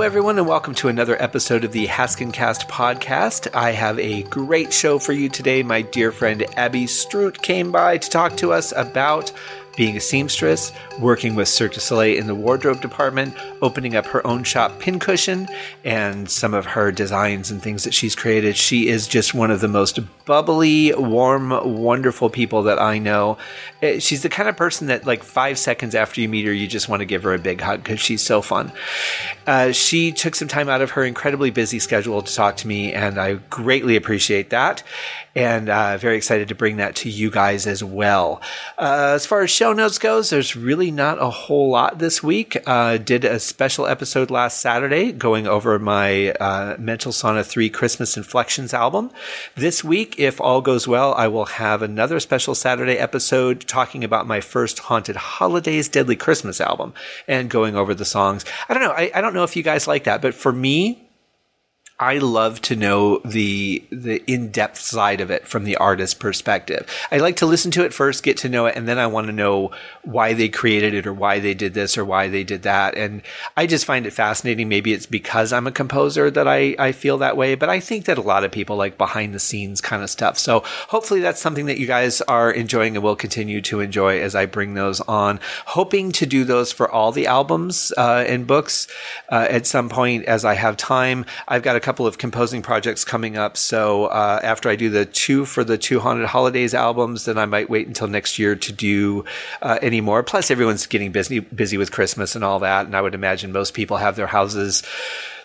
Hello, everyone, and welcome to another episode of the Haskincast podcast. I have a great show for you today. My dear friend Abby Stroot came by to talk to us about being a seamstress, working with Cirque du Soleil in the wardrobe department, opening up her own shop, Pincushion, and some of her designs and things that she's created. She is just one of the most bubbly, warm, wonderful people that I know. Eh, she's the kind of person that, like, five seconds after you meet her, you just want to give her a big hug because she's so fun. Uh, she took some time out of her incredibly busy schedule to talk to me, and I greatly appreciate that and uh, very excited to bring that to you guys as well. Uh, as far as show notes goes, there's really not a whole lot this week. Uh, did a special episode last Saturday going over my uh, Mental Sauna 3 Christmas Inflections album. This week, if all goes well, I will have another special Saturday episode talking about my first Haunted Holidays Deadly Christmas album and going over the songs. I don't know. I, I don't know if you guys like that, but for me, I love to know the the in depth side of it from the artist's perspective. I like to listen to it first, get to know it, and then I want to know why they created it or why they did this or why they did that. And I just find it fascinating. Maybe it's because I'm a composer that I, I feel that way, but I think that a lot of people like behind the scenes kind of stuff. So hopefully that's something that you guys are enjoying and will continue to enjoy as I bring those on. Hoping to do those for all the albums uh, and books uh, at some point as I have time. I've got a couple of composing projects coming up. So uh, after I do the two for the two haunted holidays albums, then I might wait until next year to do uh, any more. Plus, everyone's getting busy busy with Christmas and all that, and I would imagine most people have their houses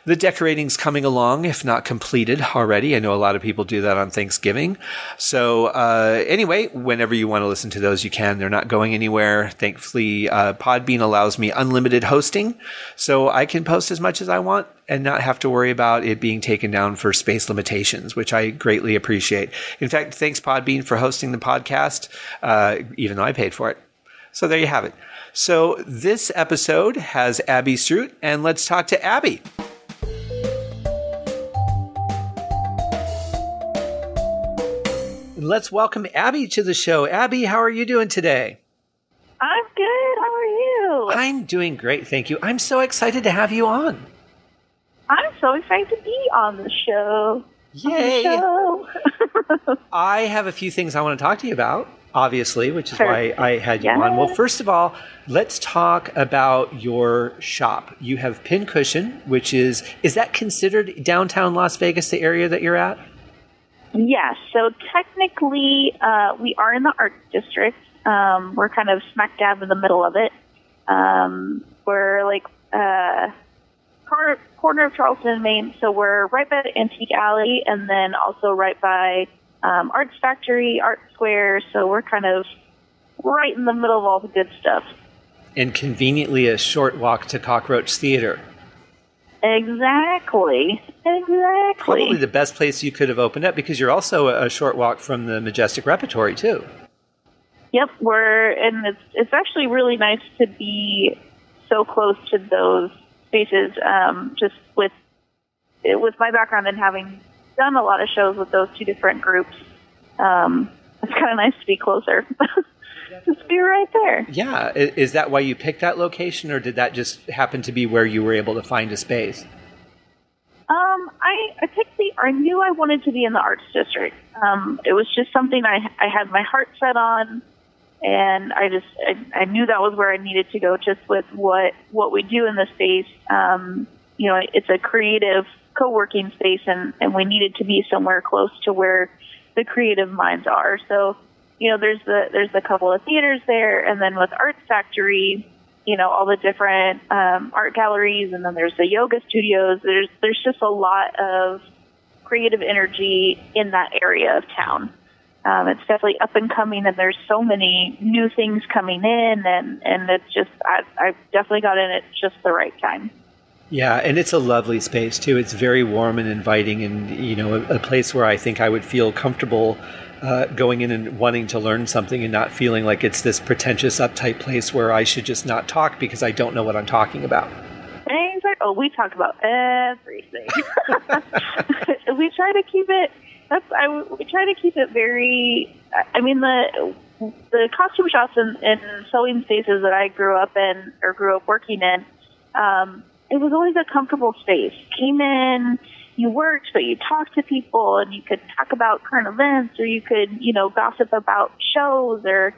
the decorating's coming along, if not completed already. I know a lot of people do that on Thanksgiving. So, uh, anyway, whenever you want to listen to those, you can. They're not going anywhere. Thankfully, uh, Podbean allows me unlimited hosting, so I can post as much as I want and not have to worry about it being taken down for space limitations, which I greatly appreciate. In fact, thanks Podbean for hosting the podcast, uh, even though I paid for it. So there you have it. So this episode has Abby Stroot, and let's talk to Abby. Let's welcome Abby to the show. Abby, how are you doing today? I'm good. How are you? I'm doing great, thank you. I'm so excited to have you on. I'm so excited to be on the show. Yay! The show. I have a few things I want to talk to you about, obviously, which is Sure. why I had you on. Well, first of all, let's talk about your shop. You have Pincushion, which is is that considered downtown Las Vegas, the area that you're at? Yes. So technically, uh, we are in the Arts District. Um, we're kind of smack dab in the middle of it. Um, we're like uh, corner, corner of Charleston and Main. So we're right by the Antique Alley, and then also right by um, Arts Factory, Art Square. So we're kind of right in the middle of all the good stuff. And conveniently a short walk to Cockroach Theater. Exactly. Exactly. Probably the best place you could have opened up because you're also a short walk from the Majestic Repertory too. Yep, we're and it's it's actually really nice to be so close to those spaces. Um, just with with my background and having done a lot of shows with those two different groups, um, it's kind of nice to be closer. just be right there. Yeah, is that why you picked that location, or did that just happen to be where you were able to find a space? Um, I I picked the. I knew I wanted to be in the arts district. Um, it was just something I I had my heart set on, and I just I, I knew that was where I needed to go. Just with what what we do in the space. Um, you know, it's a creative co-working space, and and we needed to be somewhere close to where the creative minds are. So, you know, there's the there's a couple of theaters there, and then with Arts Factory, you know all the different um, art galleries, and then there's the yoga studios. There's there's just a lot of creative energy in that area of town. Um, it's definitely up and coming, and there's so many new things coming in, and and it's just I I definitely got in at just the right time. Yeah, and it's a lovely space too. It's very warm and inviting, and you know, a, a place where I think I would feel comfortable uh, going in and wanting to learn something, and not feeling like it's this pretentious, uptight place where I should just not talk because I don't know what I'm talking about. And like, oh, we talk about everything. we try to keep it. That's I. We try to keep it very. I mean the the costume shops and, and sewing spaces that I grew up in or grew up working in. Um, it was always a comfortable space. Came in, you worked, but you talked to people and you could talk about current events or you could, you know, gossip about shows or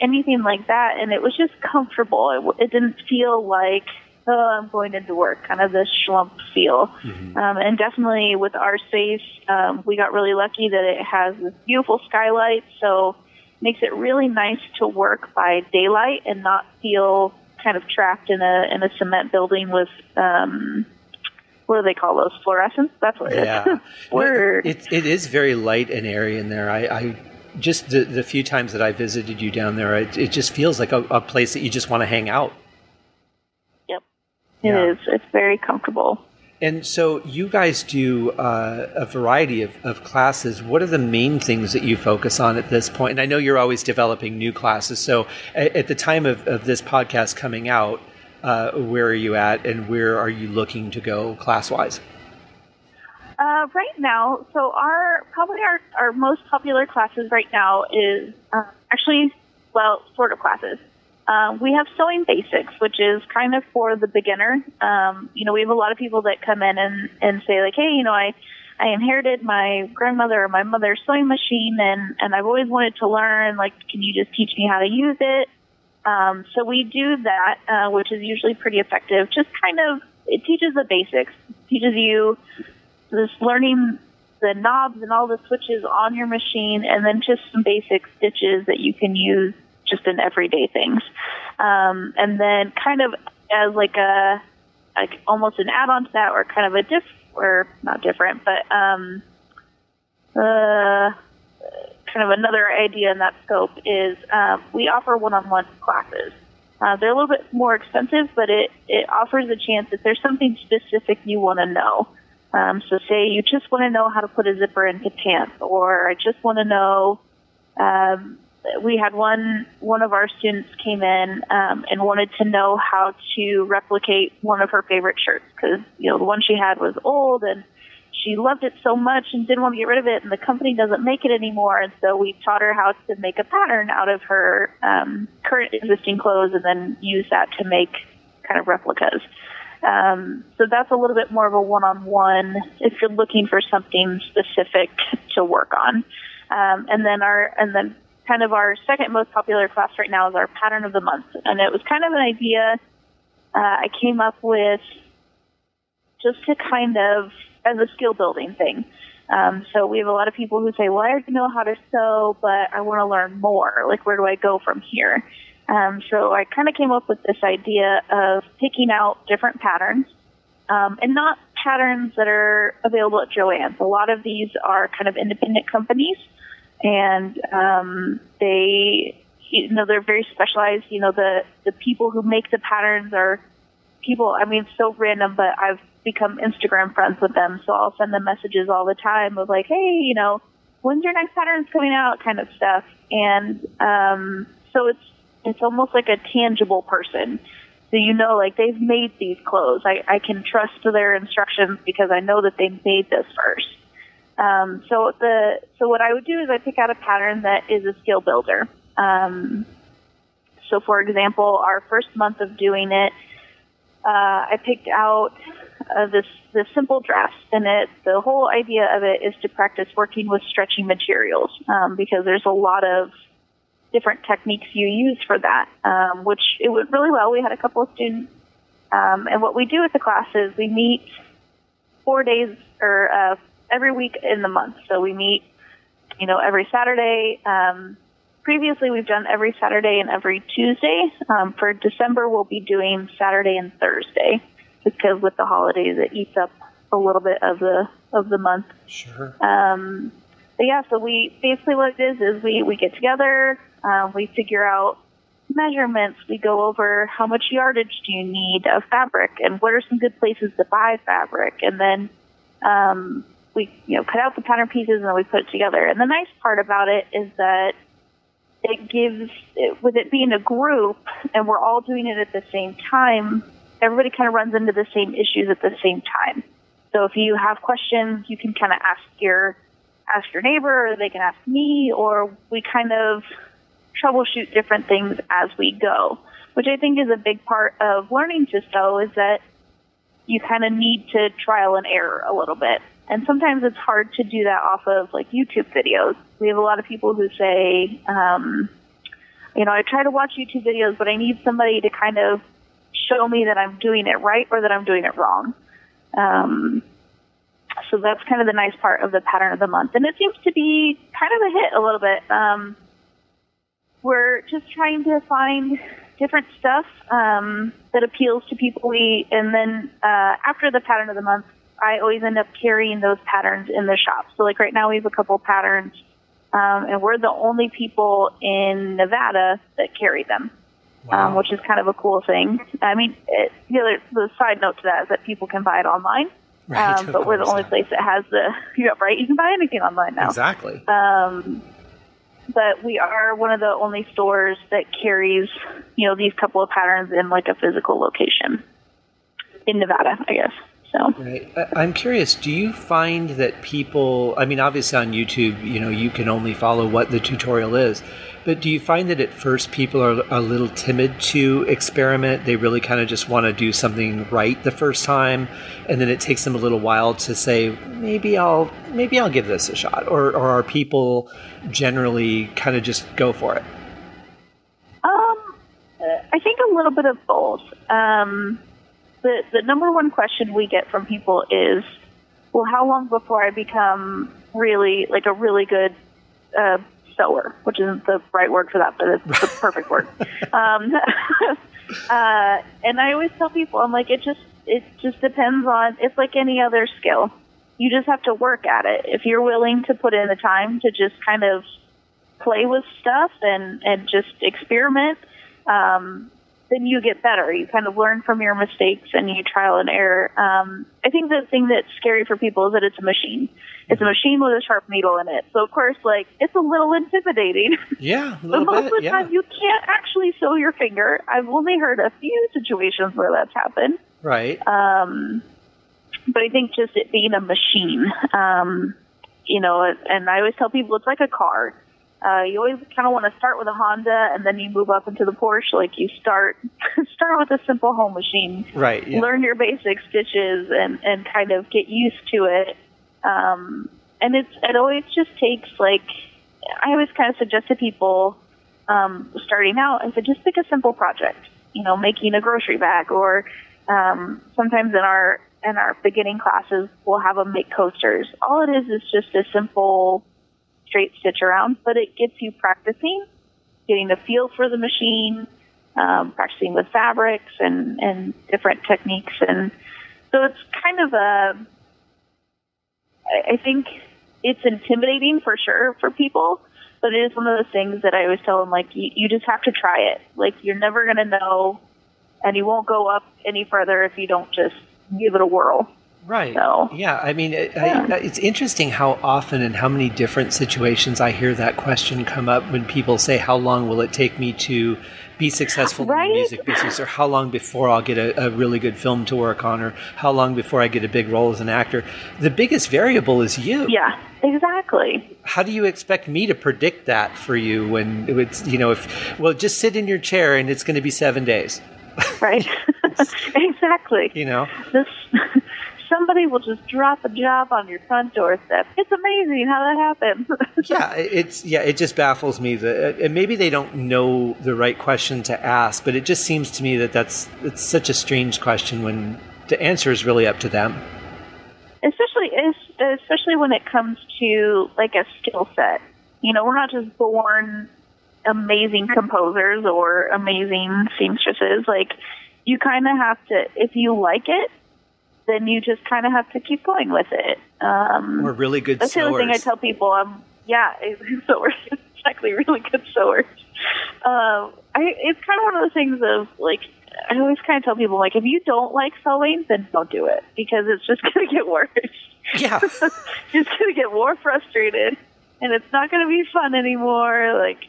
anything like that. And it was just comfortable. It, it didn't feel like, oh, I'm going into work, kind of this slump feel. Mm-hmm. Um, and definitely with our space, um, we got really lucky that it has this beautiful skylight. So makes it really nice to work by daylight and not feel kind of trapped in a in a cement building with um, what do they call those fluorescents? That's what it yeah. is. Word. It, it is very light and airy in there. I, I just the, the, few times that I visited you down there, it, it just feels like a, a, place that you just want to hang out. Yep, it yeah. is. It's very comfortable. And so you guys do uh, a variety of, of classes. What are the main things that you focus on at this point? And I know you're always developing new classes. So at, at the time of, of this podcast coming out, uh, where are you at and where are you looking to go class wise? Uh, right now, so our probably our, our most popular classes right now is uh, actually, well, sort of classes. Uh, we have sewing basics, which is kind of for the beginner. Um, you know, we have a lot of people that come in and, and say like, hey, you know, I, I inherited my grandmother or my mother's sewing machine and, and I've always wanted to learn, like, can you just teach me how to use it? Um, so we do that, uh, which is usually pretty effective. Just kind of, it teaches the basics, teaches you this learning the knobs and all the switches on your machine, and then just some basic stitches that you can use just in everyday things. Um, and then kind of as like a, like almost an add-on to that, or kind of a diff, or not different, but um, uh, kind of another idea in that scope is um, we offer one-on-one classes. Uh, they're a little bit more expensive, but it, it offers a chance if there's something specific you want to know. Um, so say you just want to know how to put a zipper into pants, or I just want to know. Um, we had one one of our students came in um, and wanted to know how to replicate one of her favorite shirts because you know the one she had was old and she loved it so much and didn't want to get rid of it, and the company doesn't make it anymore. And so we taught her how to make a pattern out of her um, current existing clothes, and then use that to make kind of replicas. Um, so that's a little bit more of a one-on-one if you're looking for something specific to work on. Um, and then our and then kind of our second most popular class right now is our pattern of the month, and it was kind of an idea uh, I came up with just to kind of as a skill building thing. Um, so we have a lot of people who say, well, I already know how to sew, but I want to learn more. Like, where do I go from here? Um, so I kind of came up with this idea of picking out different patterns, um, and not patterns that are available at Joann's. A lot of these are kind of independent companies, and um, they, you know, they're very specialized. You know, the the people who make the patterns are people. I mean, so random, but I've become Instagram friends with them. So I'll send them messages all the time of like, hey, you know, when's your next pattern's coming out kind of stuff. And um, so it's it's almost like a tangible person. So you know, like they've made these clothes. I, I can trust their instructions because I know that they made this first. Um, so the so what I would do is I pick out a pattern that is a skill builder. Um, so for example, our first month of doing it, uh, I picked out uh, this this simple dress, and it the whole idea of it is to practice working with stretchy materials um, because there's a lot of different techniques you use for that, um, which it went really well. We had a couple of students, um, and what we do with the class is we meet four days or uh, every week in the month. So we meet, you know, every Saturday. Um, previously, we've done every Saturday and every Tuesday. Um, for December, we'll be doing Saturday and Thursday because with the holidays it eats up a little bit of the of the month. Sure. Um, but yeah, so we basically what it is is we we get together, um, we figure out measurements, we go over how much yardage do you need of fabric, and what are some good places to buy fabric, and then um, we you know cut out the pattern pieces and then we put it together. And the nice part about it is that it gives it, with it being a group and we're all doing it at the same time everybody kind of runs into the same issues at the same time. So if you have questions, you can kind of ask your ask your neighbor, or they can ask me, or we kind of troubleshoot different things as we go. Which I think is a big part of learning to sew is that you kind of need to trial and error a little bit. And sometimes it's hard to do that off of like YouTube videos. We have a lot of people who say, um, you know, I try to watch YouTube videos, but I need somebody to kind of show me that I'm doing it right or that I'm doing it wrong. Um, so that's kind of the nice part of the pattern of the month. And it seems to be kind of a hit a little bit. Um, we're just trying to find different stuff um, that appeals to people. We and then uh, after the pattern of the month, I always end up carrying those patterns in the shop. So like right now, we have a couple patterns, um, and we're the only people in Nevada that carry them. Um, wow. Um, which is kind of a cool thing. I mean, it, the other the side note to that is that people can buy it online, right, um, but we're the only place that has the yeah, right. You can buy anything online now. Exactly. Um, but we are one of the only stores that carries, you know, these couple of patterns in like a physical location in Nevada, I guess. So right. I'm curious. Do you find that people? I mean, obviously on YouTube, you know, you can only follow what the tutorial is. But do you find that at first people are a little timid to experiment? They really kind of just want to do something right the first time, and then it takes them a little while to say, maybe I'll maybe I'll give this a shot. Or, or are people generally kind of just go for it? Um, I think a little bit of both. Um, the the number one question we get from people is, well, how long before I become really like a really good uh, sewer, which isn't the right word for that, but it's the perfect word. Um, uh, and I always tell people, I'm like, it just it just depends on. It's like any other skill. You just have to work at it. If you're willing to put in the time to just kind of play with stuff and and just experiment, um, then you get better. You kind of learn from your mistakes and you trial and error. Um, I think the thing that's scary for people is that it's a machine. It's a machine with a sharp needle in it. So of course, like it's a little intimidating. Yeah, but most bit, of the yeah. time you can't actually sew your finger. I've only heard a few situations where that's happened. Right. Um, but I think just it being a machine, um, you know, and I always tell people it's like a car uh, you always kind of want to start with a Honda and then you move up into the Porsche. Like you start start with a simple home machine, right? Yeah. Learn your basic stitches and and kind of get used to it. Um, and it's it always just takes like I always kind of suggest to people um, starting out. I said just pick a simple project. You know, making a grocery bag, or um, sometimes in our in our beginning classes we'll have them make coasters. All it is is just a simple straight stitch around, but it gets you practicing, getting the feel for the machine, um, practicing with fabrics and, and different techniques. And so it's kind of a, I think it's intimidating for sure for people, but it is one of those things that I always tell them, like, you, you just have to try it. Like, you're never going to know, and you won't go up any further if you don't just give it a whirl. Right. So, yeah, I mean, it, yeah. I, it's interesting how often and how many different situations I hear that question come up when people say, "How long will it take me to be successful right? in the music business?" or "How long before I'll get a, a, really good film to work on?" or "How long before I get a big role as an actor?" The biggest variable is you. Yeah, exactly. How do you expect me to predict that for you when it's you know if well just sit in your chair and it's going to be seven days. Right. exactly. You know this somebody will just drop a job on your front doorstep. It's amazing how that happens. yeah, it's yeah, it just baffles me that uh, and maybe they don't know the right question to ask, but it just seems to me that that's it's such a strange question when the answer is really up to them. Especially especially when it comes to like a skill set. You know, we're not just born amazing composers or amazing seamstresses. Like you kind of have to if you like it then you just kind of have to keep going with it. Um, We're really good sewers. that's sewers. the other thing I tell people. Um, yeah, sewers, exactly, really good sewers. Um, I, it's kind of one of those things of like, I always kind of tell people like, if you don't like sewing, then don't do it because it's just going to get worse. Yeah, you're just going to get more frustrated, and it's not going to be fun anymore. Like,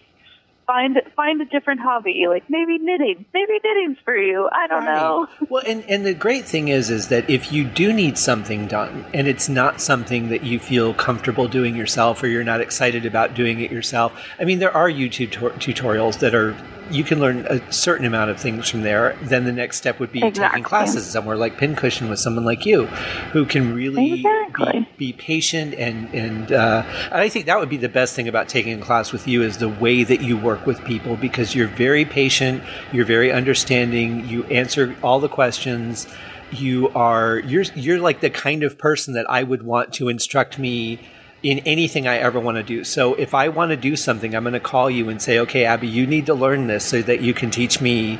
find find a different hobby, like maybe knitting. Maybe knitting's for you. I don't right. know. Well, and and the great thing is, is that if you do need something done, and it's not something that you feel comfortable doing yourself, or you're not excited about doing it yourself, I mean, there are YouTube t- tutorials that are you can learn a certain amount of things from there. Then the next step would be Exactly. taking classes somewhere like Pincushion with someone like you, who can really Exactly. be, be patient and and uh, and I think that would be the best thing about taking a class with you is the way that you work with people because you're very patient, you're very understanding, you answer all the questions. You are you're you're like the kind of person that I would want to instruct me in anything I ever want to do. So if I want to do something, I'm going to call you and say, "Okay, Abby, you need to learn this so that you can teach me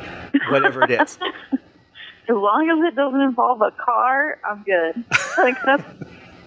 whatever it is." As long as it doesn't involve a car, I'm good. Like that's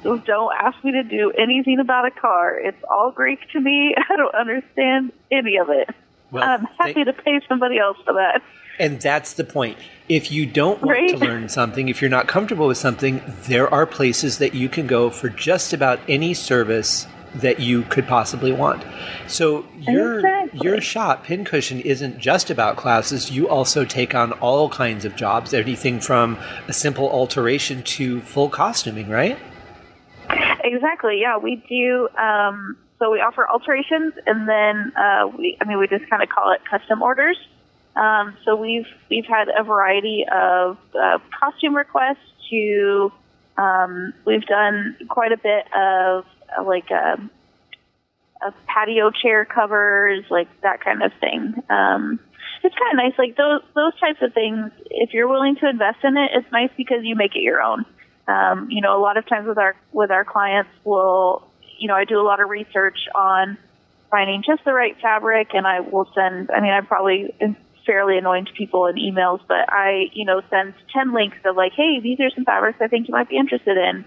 don't ask me to do anything about a car. It's all Greek to me. I don't understand any of it. Well, I'm happy thank- to pay somebody else for that. And that's the point. If you don't want Right. to learn something, if you're not comfortable with something, there are places that you can go for just about any service that you could possibly want. So your Exactly. your shop, Pincushion, isn't just about classes. You also take on all kinds of jobs, anything from a simple alteration to full costuming, right? Exactly. Yeah, we do. Um, so we offer alterations, and then uh, we, I mean, we just kind of call it custom orders. Um, so we've we've had a variety of uh, costume requests to. Um, we've done quite a bit of uh, like a, of patio chair covers, like that kind of thing. Um, it's kind of nice, like those those types of things. If you're willing to invest in it, it's nice because you make it your own. Um, you know, a lot of times with our with our clients, will you know, I do a lot of research on finding just the right fabric, and I will send. I mean, I probably fairly annoying to people in emails, but I, you know, send ten links of like, hey, these are some fabrics I think you might be interested in.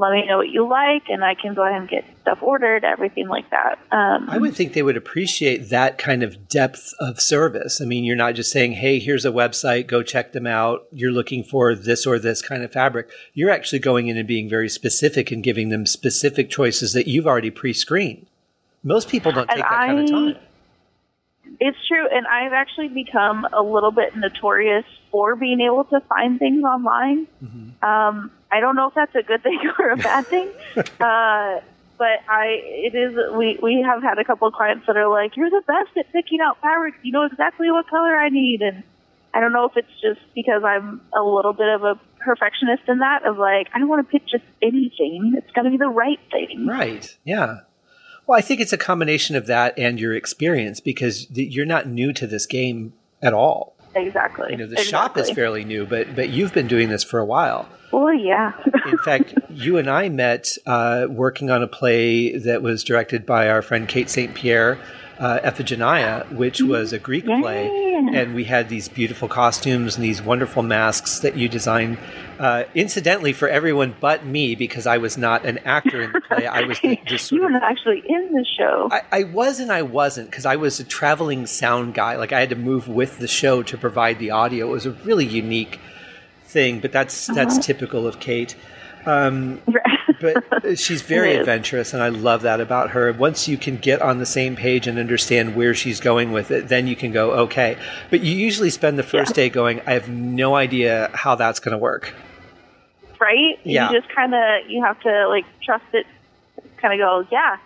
Let me know what you like, and I can go ahead and get stuff ordered, everything like that. Um, I would think they would appreciate that kind of depth of service. I mean, you're not just saying, hey, here's a website, go check them out. You're looking for this or this kind of fabric. You're actually going in and being very specific and giving them specific choices that you've already pre screened. Most people don't take that kind of time. It's true, and I've actually become a little bit notorious for being able to find things online. Um, I don't know if that's a good thing or a bad thing, uh, but I it is. We we have had a couple of clients that are like, "You're the best at picking out fabrics. You know exactly what color I need." And I don't know if it's just because I'm a little bit of a perfectionist in that of like, I don't want to pick just anything. It's got to be the right thing. Right. Yeah. Well, I think it's a combination of that and your experience because th- you're not new to this game at all. Exactly. You know, the shop is fairly new, but but you've been doing this for a while. Well, yeah. In fact, you and I met uh, working on a play that was directed by our friend Kate St. Pierre, uh, Iphigenia, which was a Greek play. Yeah. And we had these beautiful costumes and these wonderful masks that you designed, uh, incidentally, for everyone but me, because I was not an actor in the play. I was the, just you were not actually in the show. I, I was and I wasn't because I was a traveling sound guy. Like I had to move with the show to provide the audio. It was a really unique thing, but that's that's Uh-huh. typical of Kate. Um, but she's very adventurous, and I love that about her. Once you can get on the same page and understand where she's going with it, then you can go okay. But you usually spend the first Yeah. day going, "I have no idea how that's going to work." right? Yeah. You just kind of you have to like trust it. Kind of go, yeah.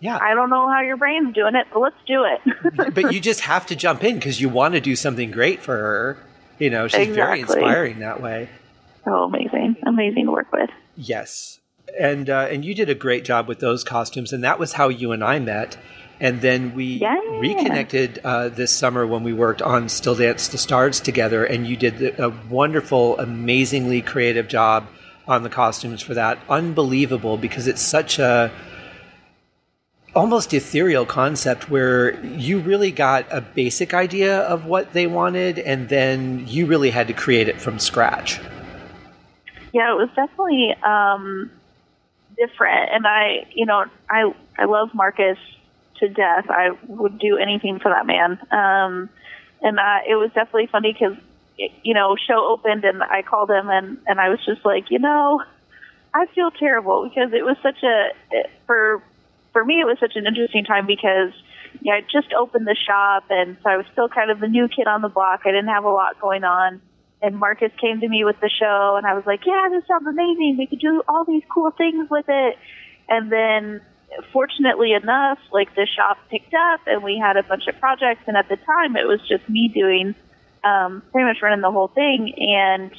Yeah, I don't know how your brain's doing it, but let's do it. but you just have to jump in because you want to do something great for her. You know, she's very inspiring that way. oh, amazing, amazing to work with. Yes, and uh, and you did a great job with those costumes, and that was how you and I met. And then we Yeah. reconnected uh, this summer when we worked on Still Dance the Stars together, and you did a wonderful, amazingly creative job on the costumes for that. Unbelievable because it's such a almost ethereal concept where you really got a basic idea of what they wanted, and then you really had to create it from scratch. Yeah, it was definitely um, different, and I, you know, I I love Marcus to death. I would do anything for that man. Um, and uh, it was definitely funny because, you know, show opened and I called him and and I was just like, you know, I feel terrible because it was such a for for me it was such an interesting time because yeah, I just opened the shop and so I was still kind of the new kid on the block. I didn't have a lot going on. And Marcus came to me with the show and I was like, Yeah, this sounds amazing. We could do all these cool things with it. And then fortunately enough, like the shop picked up and we had a bunch of projects. And at the time, it was just me doing um, pretty much running the whole thing. And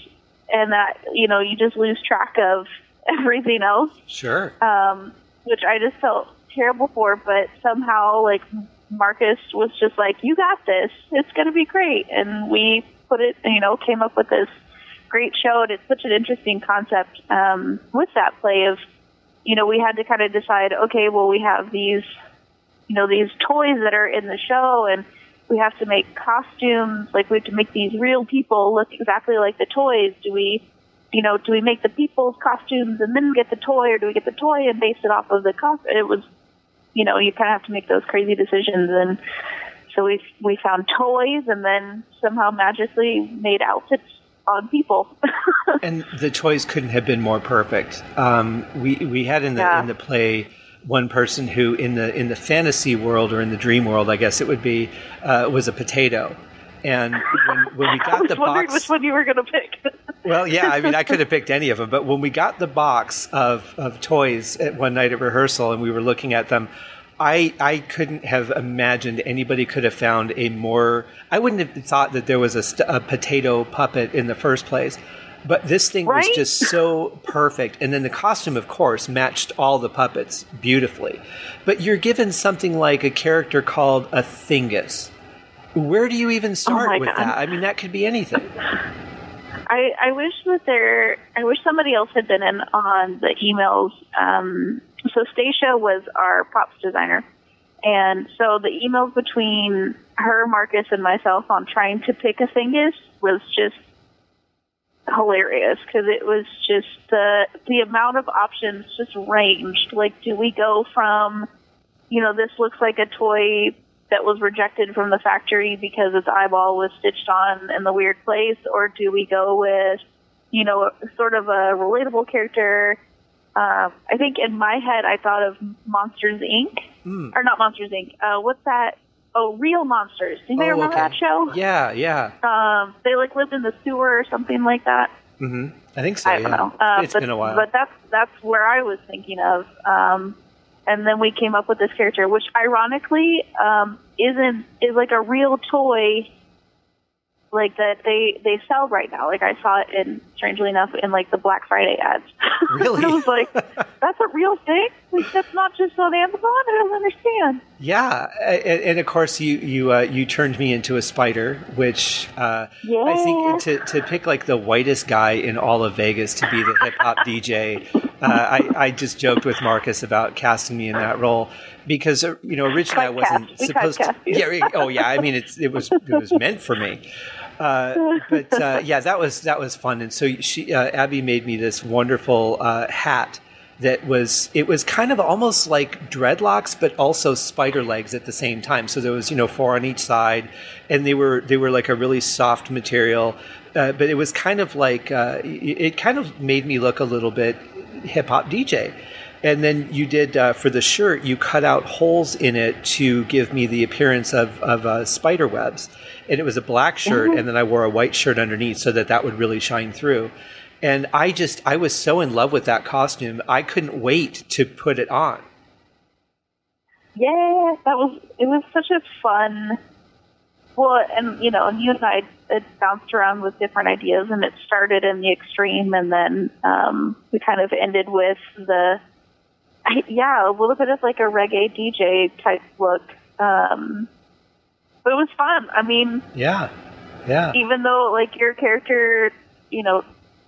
and that you know you just lose track of everything else. Sure. Um, which I just felt terrible for, but somehow like Marcus was just like, "You got this. It's going to be great," and we put it, you know, came up with this great show, and it's such an interesting concept um, with that play of, you know, we had to kind of decide, okay, well, we have these, you know, these toys that are in the show, and we have to make costumes, like we have to make these real people look exactly like the toys. Do we, you know, do we make the people's costumes and then get the toy, or do we get the toy and base it off of the costume? It was, you know, you kind of have to make those crazy decisions, and so we we found toys, and then somehow magically made outfits on people. and the toys couldn't have been more perfect. Um, we we had in the Yeah. in the play one person who in the in the fantasy world or in the dream world, I guess it would be, uh, was a potato. And when, when we I got was the wondering box, which one you were going to pick. well, yeah, I mean, I could have picked any of them, but when we got the box of, of toys at one night at rehearsal and we were looking at them, I I couldn't have imagined anybody could have found a more. I wouldn't have thought that there was a, st- a potato puppet in the first place. But this thing was just so perfect. And then the costume, of course, matched all the puppets beautifully. But you're given something like a character called a Thingus. Where do you even start Oh with God. that? I mean, that could be anything. I, I wish that there, I wish somebody else had been in on the emails. Um, so Stacia was our props designer. And so the emails between her, Marcus, and myself on trying to pick a Thingus was just hilarious because it was just the the amount of options just ranged. Like, do we go from, you know, this looks like a toy that was rejected from the factory because its eyeball was stitched on in the weird place, or do we go with, you know, sort of a relatable character? Um, I think in my head, I thought of Monsters Inc. Hmm. or not Monsters Inc. Uh, what's that? Oh, Real Monsters. Do you Oh, remember okay. that show? Yeah, yeah. Um, they like lived in the sewer or something like that. hmm I think so. I don't yeah. know. Uh, it's but, been a while. But that's that's where I was thinking of. Um, and then we came up with this character, which ironically um, isn't is like a real toy, like that they they sell right now. Like I saw it in strangely enough in like the Black Friday ads. Really? I was like, that's a real thing. Like that's not just on Amazon. I don't understand. yeah, and, and of course you you uh, you turned me into a spider, which uh, I think to to pick like the whitest guy in all of Vegas to be the hip hop DJ. Uh, I I just joked with Marcus about casting me in that role because uh, you know originally I wasn't. Supposed to. Yeah. Oh yeah. I mean it's it was it was meant for me. Uh, but uh, yeah, that was that was fun, and so she uh, Abby made me this wonderful uh, hat that was it was kind of almost like dreadlocks, but also spider legs at the same time. So there was you know four on each side, and they were they were like a really soft material, uh, but it was kind of like uh, it kind of made me look a little bit hip hop DJ. And then you did uh, for the shirt, you cut out holes in it to give me the appearance of, of uh, spider webs. And it was a black shirt, and then I wore a white shirt underneath so that that would really shine through. And I just, I was so in love with that costume, I couldn't wait to put it on. Yeah, that was it was such a fun. Well, and you know, and you and I it bounced around with different ideas, and it started in the extreme, and then um, we kind of ended with the, I, yeah, a little bit of like a reggae DJ type look. Um, but it was fun. I mean, Yeah. Yeah. even though like your character, you know,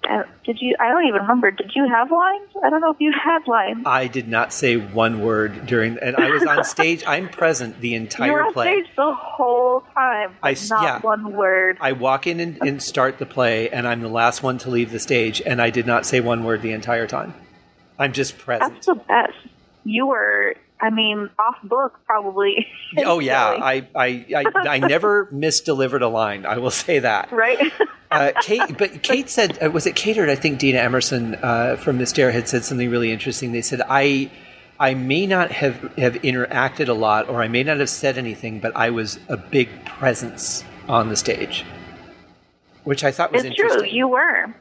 uh, did you? I don't even remember. Did you have lines? I don't know if you had lines. I did not say one word during, and I was on stage. I'm present the entire you were entire on play. stage the whole time. I not yeah. one word. I walk in and, and start the play, and I'm the last one to leave the stage, and I did not say one word the entire time. I'm just present. That's the best. You were, I mean, off book probably. Oh yeah, I, I, I, I never misdelivered a line. I will say that. right. Uh, Kate, but Kate said, uh, was it Kate or I think Dina Emerson uh, from Mystere had said something really interesting. They said, I, I may not have, have interacted a lot, or I may not have said anything, but I was a big presence on the stage, which I thought was it's true. You were.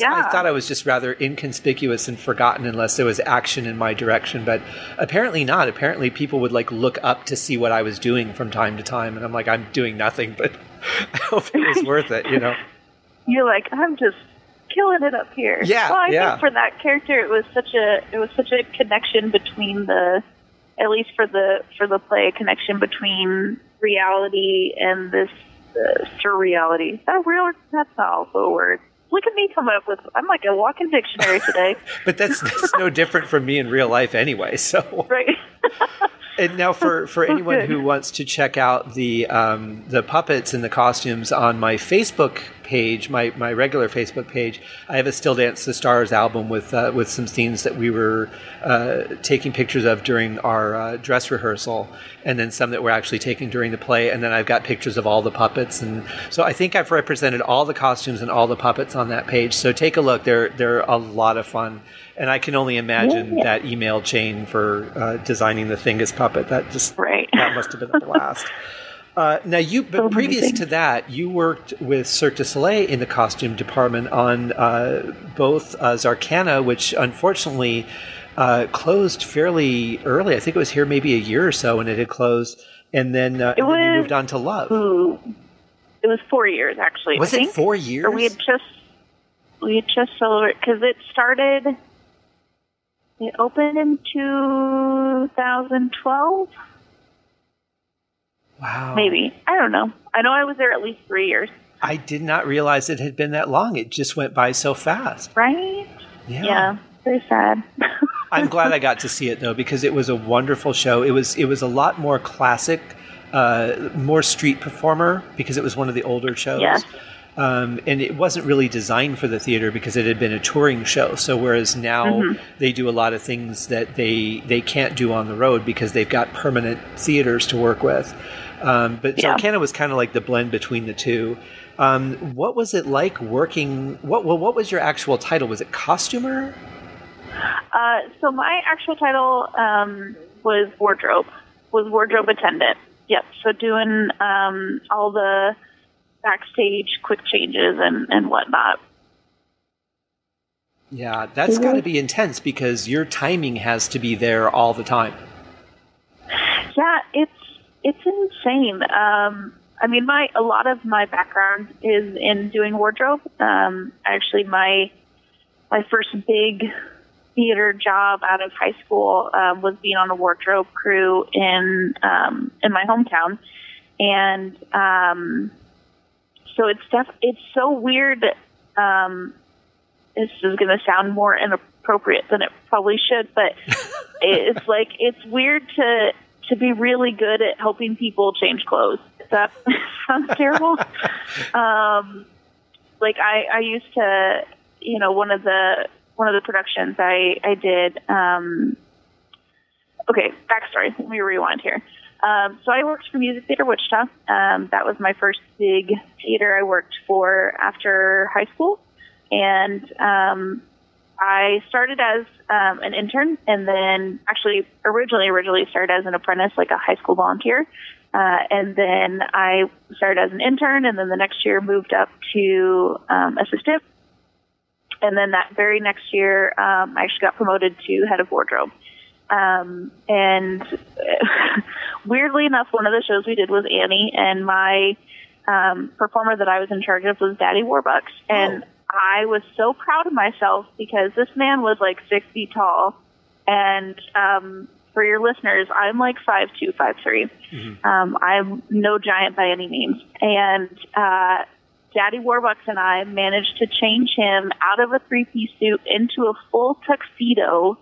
Yeah. I thought I was just rather inconspicuous and forgotten unless there was action in my direction, but apparently not. Apparently, people would like look up to see what I was doing from time to time, and I'm like, I'm doing nothing, but I hope it was worth it, you know. You're like, I'm just killing it up here. Yeah, Well, I yeah. think for that character, it was such a it was such a connection between the, at least for the for the play, a connection between reality and this uh, surreality. That real that's not also a word. Look at me come up with. I'm like a walking dictionary today, But that's that's no different from me in real life anyway. So, right? And now for for anyone who wants to check out the um, the puppets and the costumes on my Facebook page, my my regular Facebook page, I have a Still Dance the Stars album with uh, with some scenes that we were uh, taking pictures of during our uh, dress rehearsal, and then some that we're actually taking during the play, and then I've got pictures of all the puppets, and so I think I've represented all the costumes and all the puppets on that page. So take a look; they're they're a lot of fun. And I can only imagine Yeah. that email chain for uh, designing the Thingus puppet. That just Right. that must have been a blast. Uh, now you, but So previous to that, you worked with Cirque du Soleil in the costume department on uh, both uh, Zarkana, which unfortunately uh, closed fairly early. I think it was here maybe a year or so, and it had closed, and then, uh, It and then you was- moved on to Love. It was four years actually. Was I it think. four years? Or we had just we had just celebrated because it started. It opened in 2012, wow, maybe. I don't know. I know I was there at least three years, I did not realize it had been that long. It just went by so fast. right? Yeah. Yeah, very sad. I'm glad I got to see it though because it was a wonderful show. It was it was a lot more classic, uh, more street performer because it was one of the older shows. Yes. Um, and it wasn't really designed for the theater because it had been a touring show. So whereas now Mm-hmm. they do a lot of things that they they can't do on the road because they've got permanent theaters to work with. Um, but Yeah. Zarkana was kind of like the blend between the two. Um, what was it like working? What well, what was your actual title? Was it costumer? Uh, so my actual title um, was wardrobe, was wardrobe attendant. Yep. So doing um, all the backstage quick changes and, and whatnot. Yeah, that's got to be intense because your timing has to be there all the time. Yeah, it's it's insane. Um, I mean, my a lot of my background is in doing wardrobe. Um, actually, my my first big theater job out of high school um, was being on a wardrobe crew in um, in my hometown, and um, so it's def- it's so weird. Um, this is going to sound more inappropriate than it probably should, but it's like it's weird to to be really good at helping people change clothes. That sounds terrible. um, like I, I used to, you know, one of the one of the productions I I did. Um, okay, backstory. Let me rewind here. Um, so I worked for Music Theater Wichita. Um, that was my first big theater I worked for after high school, and um, I started as um, an intern, and then actually originally originally started as an apprentice, like a high school volunteer, uh, and then I started as an intern, and then the next year moved up to um, assistant, and then that very next year um, I actually got promoted to head of wardrobe. Um, and weirdly enough, one of the shows we did was Annie, and my um, performer that I was in charge of was Daddy Warbucks, and I was so proud of myself because this man was like six feet tall, and um, for your listeners, I'm like five two, five three. Um, I'm no giant by any means, and uh, Daddy Warbucks and I managed to change him out of a three piece suit into a full tuxedo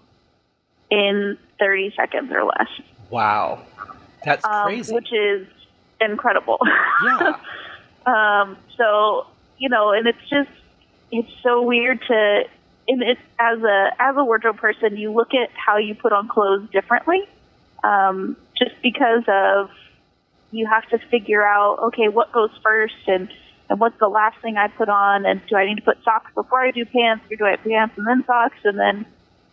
in 30 seconds or less, Wow, that's um, crazy. which is incredible. yeah, Um, so you know, and it's just it's so weird to and it's as a as a wardrobe person, you look at how you put on clothes differently, um, just because of you have to figure out okay what goes first and and what's the last thing I put on and do I need to put socks before I do pants or do I have pants and then socks and then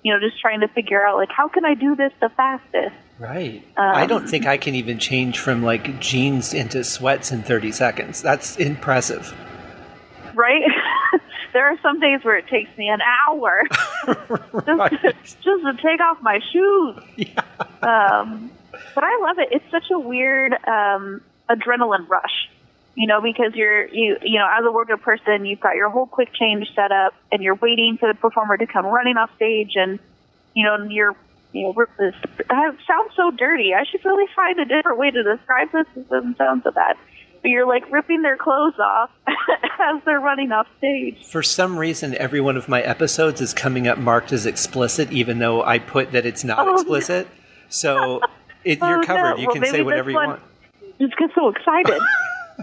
you know just trying to figure out like how can I do this the fastest right. I don't Um, think I can even change from like jeans into sweats in 30 seconds. That's impressive. right? there are some days where it takes me an hour right. just, to, just to take off my shoes. Yeah. Um, but I love it. It's such a weird um, adrenaline rush, you know, because you're you you know as a wardrobe person, you've got your whole quick change set up, and you're waiting for the performer to come running off stage, and you know you're you know rip this. That sounds so dirty. I should really find a different way to describe this. This doesn't sound so bad but you're like ripping their clothes off as they're running off stage. For some reason, every one of my episodes is coming up marked as explicit, even though I put that it's not oh, explicit. No. So it, you're oh, covered. No. You well, can say whatever you want. Just get so excited.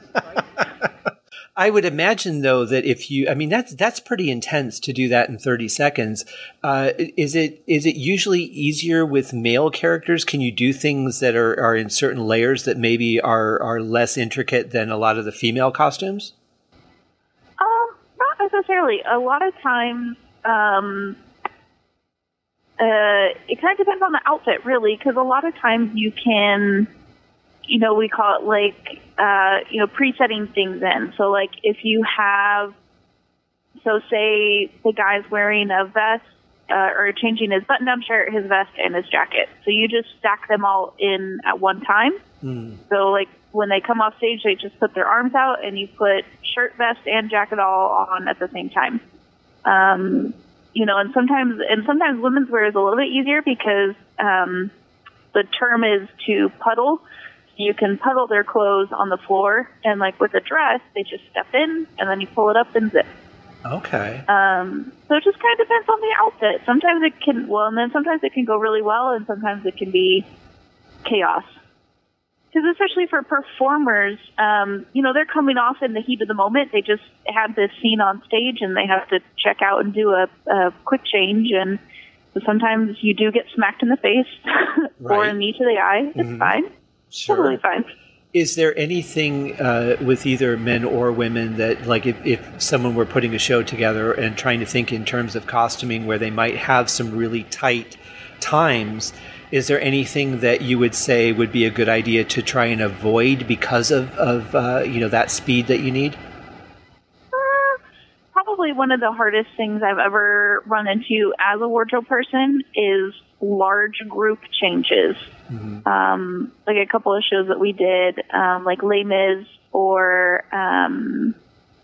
I would imagine though that if you, I mean, that's that's pretty intense to do that in 30 seconds. Uh, is it is it usually easier with male characters? Can you do things that are, are in certain layers that maybe are are less intricate than a lot of the female costumes? Um, not necessarily. A lot of times, um, uh, it kind of depends on the outfit, really, because a lot of times you can you know, we call it like, uh, you know, presetting things in. So, like, if you have, so say the guy's wearing a vest uh, or changing his button down shirt, his vest, and his jacket. So, you just stack them all in at one time. Mm. So, like, when they come off stage, they just put their arms out and you put shirt, vest, and jacket all on at the same time. Um, you know, and sometimes, and sometimes women's wear is a little bit easier because, um, the term is to puddle you can puddle their clothes on the floor, and like with a dress, they just step in and then you pull it up and zip. Okay. Um, so it just kind of depends on the outfit. Sometimes it can, well, and then sometimes it can go really well, and sometimes it can be chaos. Because especially for performers, um, you know, they're coming off in the heat of the moment. They just had this scene on stage, and they have to check out and do a, a quick change, and so sometimes you do get smacked in the face right. or a knee to the eye. It's mm-hmm. fine. Sure. Totally fine. Is there anything uh, with either men or women that, like, if, if someone were putting a show together and trying to think in terms of costuming where they might have some really tight times, is there anything that you would say would be a good idea to try and avoid because of, of uh, you know, that speed that you need? Uh, probably one of the hardest things I've ever run into as a wardrobe person is large group changes. Mm-hmm. Um, like a couple of shows that we did, um, like Les Mis or um,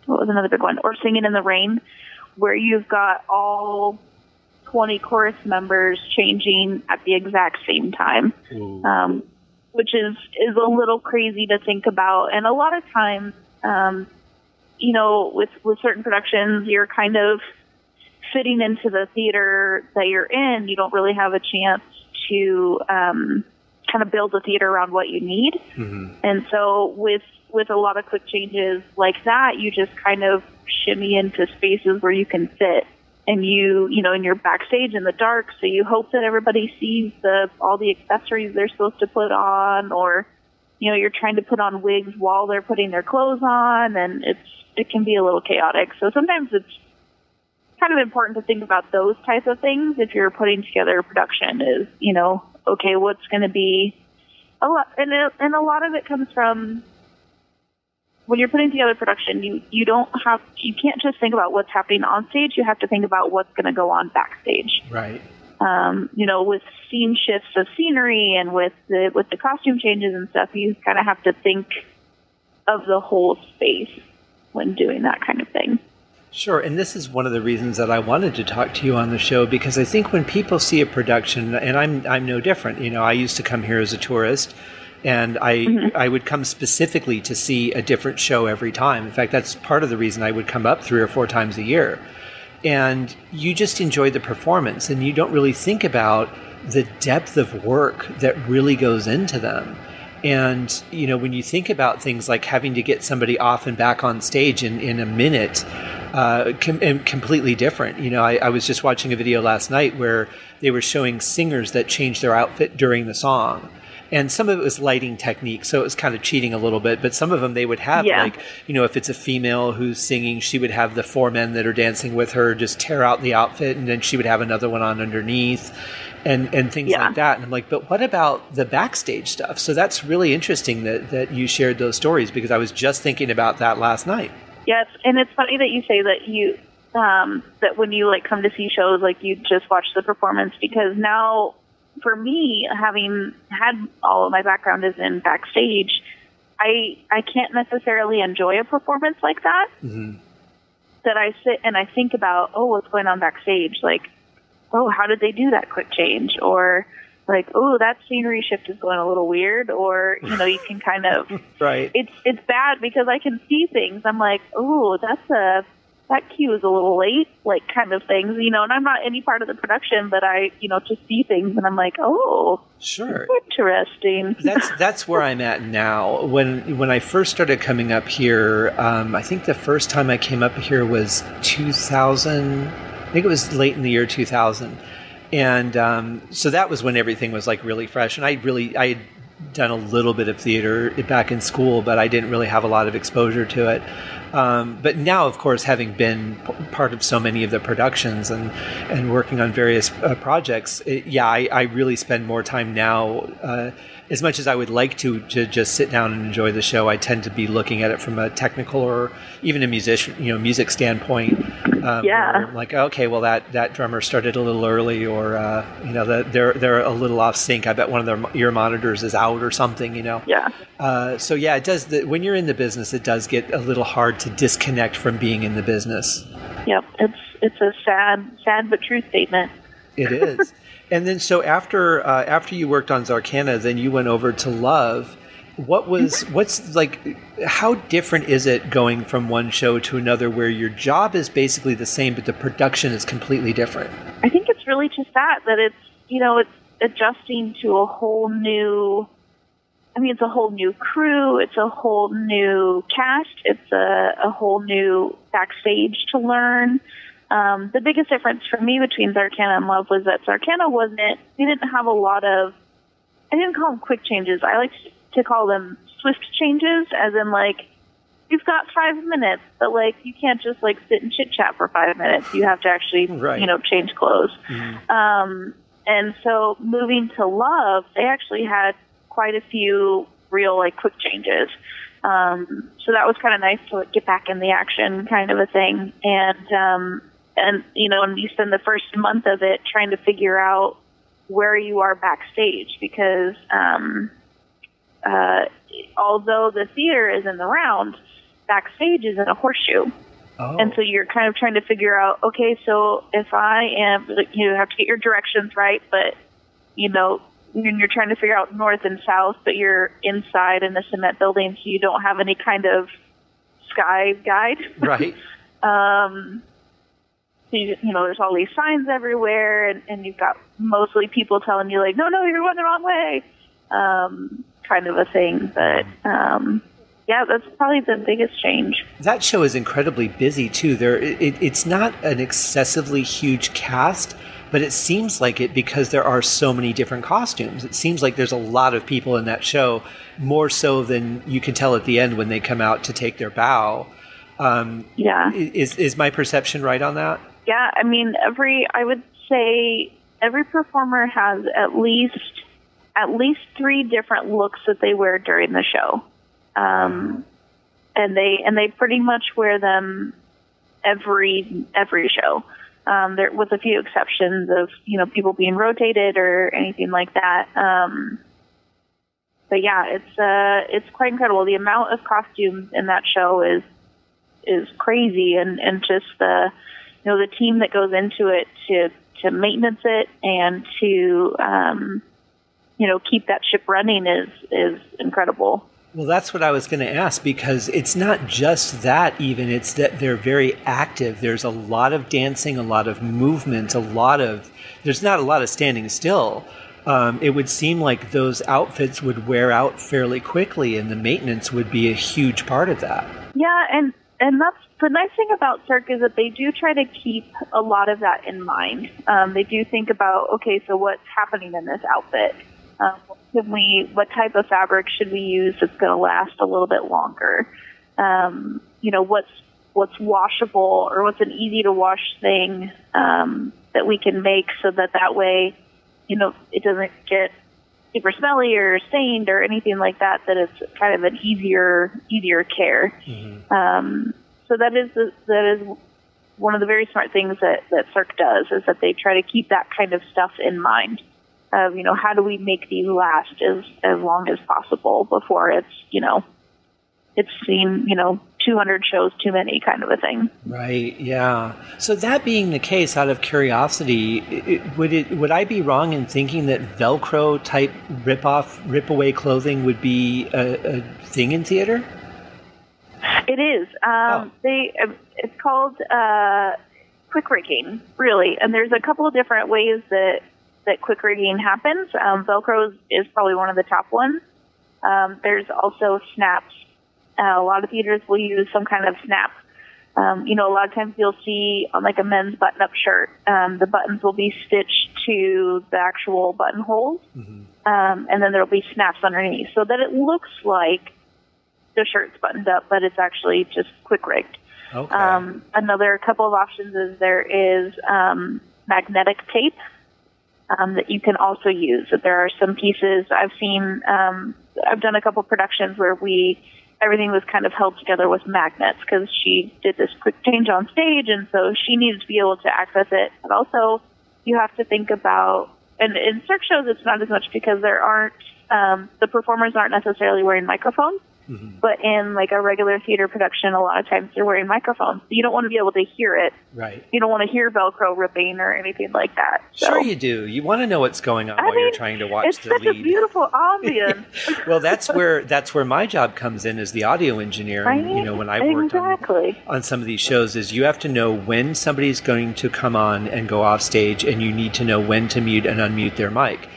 what was another big one? Or Singing in the Rain, where you've got all 20 chorus members changing at the exact same time, um, which is is a little crazy to think about. And a lot of times, um, you know, with with certain productions, you're kind of fitting into the theater that you're in, you don't really have a chance to um, kind of build a theater around what you need. Mm-hmm. And so with with a lot of quick changes like that, you just kind of shimmy into spaces where you can fit. And you, you know, and you're backstage in the dark, so you hope that everybody sees the all the accessories they're supposed to put on, or you know, you're trying to put on wigs while they're putting their clothes on, and it's it can be a little chaotic. So sometimes it's kind of important to think about those types of things if you're putting together a production is, you know, okay, what's going to be a lot, and, it, and a lot of it comes from when you're putting together production, you, you don't have, you can't just think about what's happening on stage. You have to think about what's going to go on backstage. Right. Um, you know, with scene shifts of scenery and with the, with the costume changes and stuff, you kind of have to think of the whole space when doing that kind of thing. Sure, and this is one of the reasons that I wanted to talk to you on the show because I think when people see a production, and I'm I'm no different. You know, I used to come here as a tourist, and I mm-hmm. I would come specifically to see a different show every time. In fact, that's part of the reason I would come up three or four times a year. And you just enjoy the performance, and you don't really think about the depth of work that really goes into them. And, you know, when you think about things like having to get somebody off and back on stage in, in a minute, uh, com- completely different. You know, I, I, was just watching a video last night where they were showing singers that changed their outfit during the song. And some of it was lighting technique, so it was kind of cheating a little bit. But some of them they would have, yeah. like, you know, if it's a female who's singing, she would have the four men that are dancing with her just tear out the outfit, and then she would have another one on underneath and and things yeah. like that. And I'm like, but what about the backstage stuff? So that's really interesting that that you shared those stories because I was just thinking about that last night. Yes, and it's funny that you say that you um, that when you like come to see shows, like you just watch the performance because now for me, having had all of my background is in backstage, I I can't necessarily enjoy a performance like that. Mm-hmm. That I sit and I think about, oh, what's going on backstage? Like, oh, how did they do that quick change? Or like, oh, that scenery shift is going a little weird, or you know, you can kind of right. It's it's bad because I can see things. I'm like, oh, that's a that cue is a little late, like kind of things, you know. And I'm not any part of the production, but I, you know, just see things, and I'm like, oh, sure, interesting. that's that's where I'm at now. When when I first started coming up here, um, I think the first time I came up here was 2000. I think it was late in the year 2000 and um, so that was when everything was like really fresh and i really i had done a little bit of theater back in school but i didn't really have a lot of exposure to it um, but now, of course, having been p- part of so many of the productions and and working on various uh, projects, it, yeah, I, I, really spend more time now. Uh, as much as I would like to, to just sit down and enjoy the show, I tend to be looking at it from a technical or even a musician, you know, music standpoint. Um, yeah. like, okay, well, that, that drummer started a little early, or uh, you know, the, they're they're a little off sync. I bet one of their ear monitors is out or something. You know. Yeah. Uh, so yeah, it does. The, when you're in the business, it does get a little hard to disconnect from being in the business. Yep, it's it's a sad, sad but true statement. It is. And then so after uh, after you worked on Zarkana, then you went over to Love. What was what's like? How different is it going from one show to another, where your job is basically the same, but the production is completely different? I think it's really just that that it's you know it's adjusting to a whole new I mean, it's a whole new crew. It's a whole new cast. It's a, a whole new backstage to learn. Um, the biggest difference for me between Zarkana and Love was that Zarkana wasn't, we didn't have a lot of, I didn't call them quick changes. I like to call them swift changes, as in like, you've got five minutes, but like, you can't just like sit and chit chat for five minutes. You have to actually, right. you know, change clothes. Mm-hmm. Um, and so moving to Love, they actually had quite a few real like quick changes. Um, so that was kind of nice to like, get back in the action kind of a thing. And, um, and, you know, and you spend the first month of it trying to figure out where you are backstage because, um, uh, although the theater is in the round, backstage is in a horseshoe. Oh. And so you're kind of trying to figure out, okay, so if I am, you have to get your directions right, but, you know, when you're trying to figure out north and south, but you're inside in a cement building, so you don't have any kind of sky guide. Right. um, you, you know, there's all these signs everywhere, and, and you've got mostly people telling you like, no, no, you're going the wrong way, um, kind of a thing. But um, yeah, that's probably the biggest change. That show is incredibly busy too. There, it, it's not an excessively huge cast but it seems like it because there are so many different costumes. It seems like there's a lot of people in that show, more so than you can tell at the end when they come out to take their bow. Um, yeah, is is my perception right on that? Yeah, I mean, every I would say every performer has at least at least three different looks that they wear during the show, um, and they and they pretty much wear them every every show um, there with a few exceptions of you know people being rotated or anything like that. Um, but yeah, it's uh, it's quite incredible. The amount of costumes in that show is is crazy, and and just the you know the team that goes into it to to maintenance it and to um, you know keep that ship running is is incredible. Well, that's what I was going to ask because it's not just that, even. It's that they're very active. There's a lot of dancing, a lot of movement, a lot of. There's not a lot of standing still. Um, it would seem like those outfits would wear out fairly quickly, and the maintenance would be a huge part of that. Yeah, and and that's the nice thing about Cirque is that they do try to keep a lot of that in mind. Um, they do think about okay, so what's happening in this outfit? Um, can we, what type of fabric should we use that's going to last a little bit longer? Um, you know, what's what's washable or what's an easy to wash thing um, that we can make so that that way, you know, it doesn't get super smelly or stained or anything like that. That it's kind of an easier easier care. Mm-hmm. Um, so that is that is one of the very smart things that that Cirque does is that they try to keep that kind of stuff in mind. Of you know, how do we make these last as as long as possible before it's you know, it's seen you know 200 shows too many kind of a thing. Right. Yeah. So that being the case, out of curiosity, it, would it would I be wrong in thinking that Velcro type rip off, rip away clothing would be a, a thing in theater? It is. Um, oh. They. It's called uh, quick rigging, really, and there's a couple of different ways that that quick rigging happens. Um, Velcro is probably one of the top ones. Um, there's also snaps uh, a lot of theaters will use some kind of snap. Um, you know, a lot of times you'll see on like a men's button-up shirt, um, the buttons will be stitched to the actual buttonholes, mm-hmm. um, and then there'll be snaps underneath, so that it looks like the shirt's buttoned up, but it's actually just quick rigged. Okay. Um, another couple of options is there is um, magnetic tape um, that you can also use. That there are some pieces I've seen. Um, I've done a couple productions where we everything was kind of held together with magnets because she did this quick change on stage, and so she needed to be able to access it. But also, you have to think about, and in Cirque shows, it's not as much because there aren't um, the performers aren't necessarily wearing microphones. Mm-hmm. But in like a regular theater production, a lot of times they're wearing microphones. So you don't want to be able to hear it. Right. You don't want to hear Velcro ripping or anything like that. So. Sure, you do. You want to know what's going on I while mean, you're trying to watch it's the such lead. a beautiful ambience. well, that's where that's where my job comes in as the audio engineer. Right? And, you know, when I've worked exactly. on, on some of these shows, is you have to know when somebody's going to come on and go off stage, and you need to know when to mute and unmute their mic.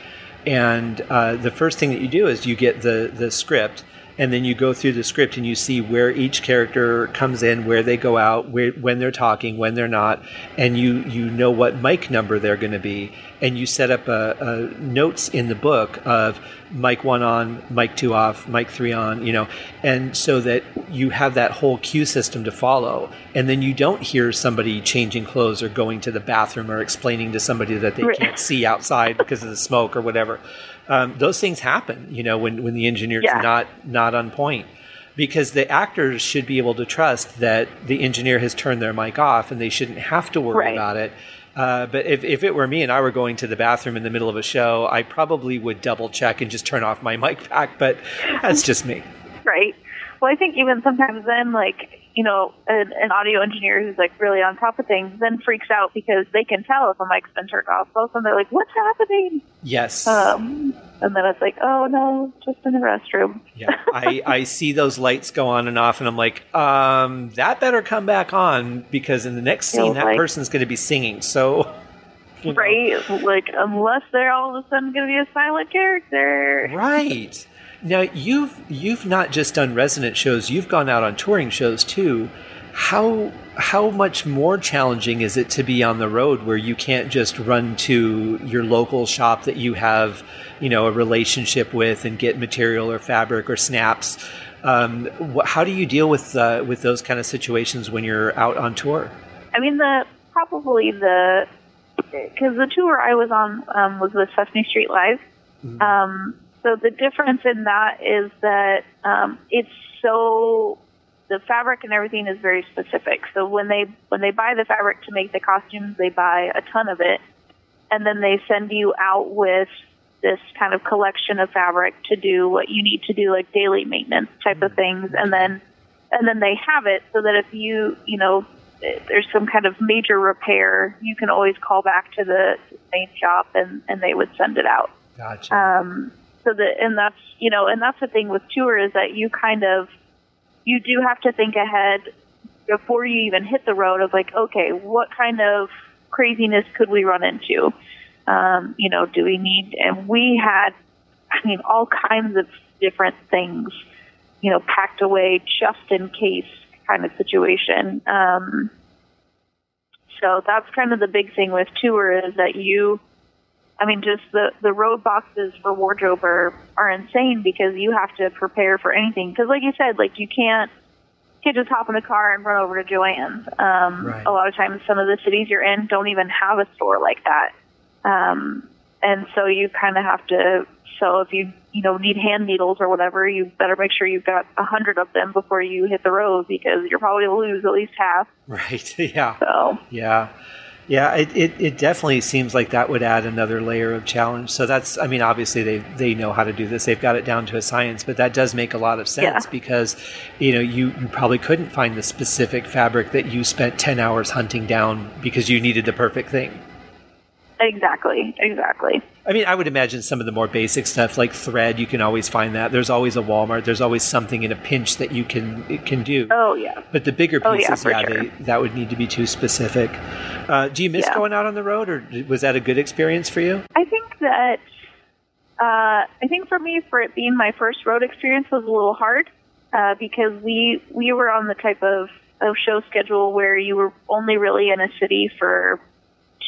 And uh, the first thing that you do is you get the the script and then you go through the script and you see where each character comes in, where they go out, where, when they're talking, when they're not, and you you know what mic number they're going to be, and you set up a, a, notes in the book of mic one on, mic two off, mic three on, you know, and so that you have that whole cue system to follow, and then you don't hear somebody changing clothes or going to the bathroom or explaining to somebody that they can't see outside because of the smoke or whatever um, those things happen. You know, when when the engineer's yeah. not not on point, because the actors should be able to trust that the engineer has turned their mic off, and they shouldn't have to worry right. about it. Uh, but if, if it were me and I were going to the bathroom in the middle of a show, I probably would double check and just turn off my mic pack. But that's just me. Right. Well, I think even sometimes then, like, you know, an, an audio engineer who's like really on top of things then freaks out because they can tell if a mic's been turned off. So they're like, "What's happening?" Yes. Um, and then it's like, "Oh no, just in the restroom." yeah, I I see those lights go on and off, and I'm like, um, that better come back on because in the next scene, that like, person's going to be singing. So. You know. Right, like unless they're all of a sudden going to be a silent character. Right. Now you've you've not just done resident shows; you've gone out on touring shows too. How how much more challenging is it to be on the road where you can't just run to your local shop that you have, you know, a relationship with and get material or fabric or snaps? Um, wh- how do you deal with uh, with those kind of situations when you're out on tour? I mean, the probably the because the tour I was on um, was with Sesame Street Live. Mm-hmm. Um, so the difference in that is that um, it's so the fabric and everything is very specific. So when they when they buy the fabric to make the costumes, they buy a ton of it, and then they send you out with this kind of collection of fabric to do what you need to do, like daily maintenance type of things, and then and then they have it so that if you you know there's some kind of major repair, you can always call back to the main shop and and they would send it out. Gotcha. Um, so that and that's you know and that's the thing with tour is that you kind of you do have to think ahead before you even hit the road of like okay what kind of craziness could we run into? Um, you know do we need and we had i mean all kinds of different things you know packed away just in case kind of situation. Um, so that's kind of the big thing with tour is that you I mean, just the the road boxes for wardrobe are, are insane because you have to prepare for anything. Because, like you said, like you can't can't just hop in a car and run over to Joann's. Um, right. A lot of times, some of the cities you're in don't even have a store like that. Um, and so you kind of have to. So if you you know need hand needles or whatever, you better make sure you've got a hundred of them before you hit the road because you're probably gonna lose at least half. Right. Yeah. So Yeah. Yeah, it, it, it definitely seems like that would add another layer of challenge. So that's, I mean, obviously they they know how to do this. They've got it down to a science, but that does make a lot of sense Yeah. because, you know, you, you probably couldn't find the specific fabric that you spent 10 hours hunting down because you needed the perfect thing. Exactly, exactly. I mean, I would imagine some of the more basic stuff like thread, you can always find that. There's always a Walmart. There's always something in a pinch that you can can do. Oh yeah. But the bigger Oh, yeah, pieces, yeah, sure. they, that would need to be too specific. Uh, do you miss Yeah. going out on the road, or was that a good experience for you? I think that uh, I think for me, for it being my first road experience, was a little hard uh, because we we were on the type of, of show schedule where you were only really in a city for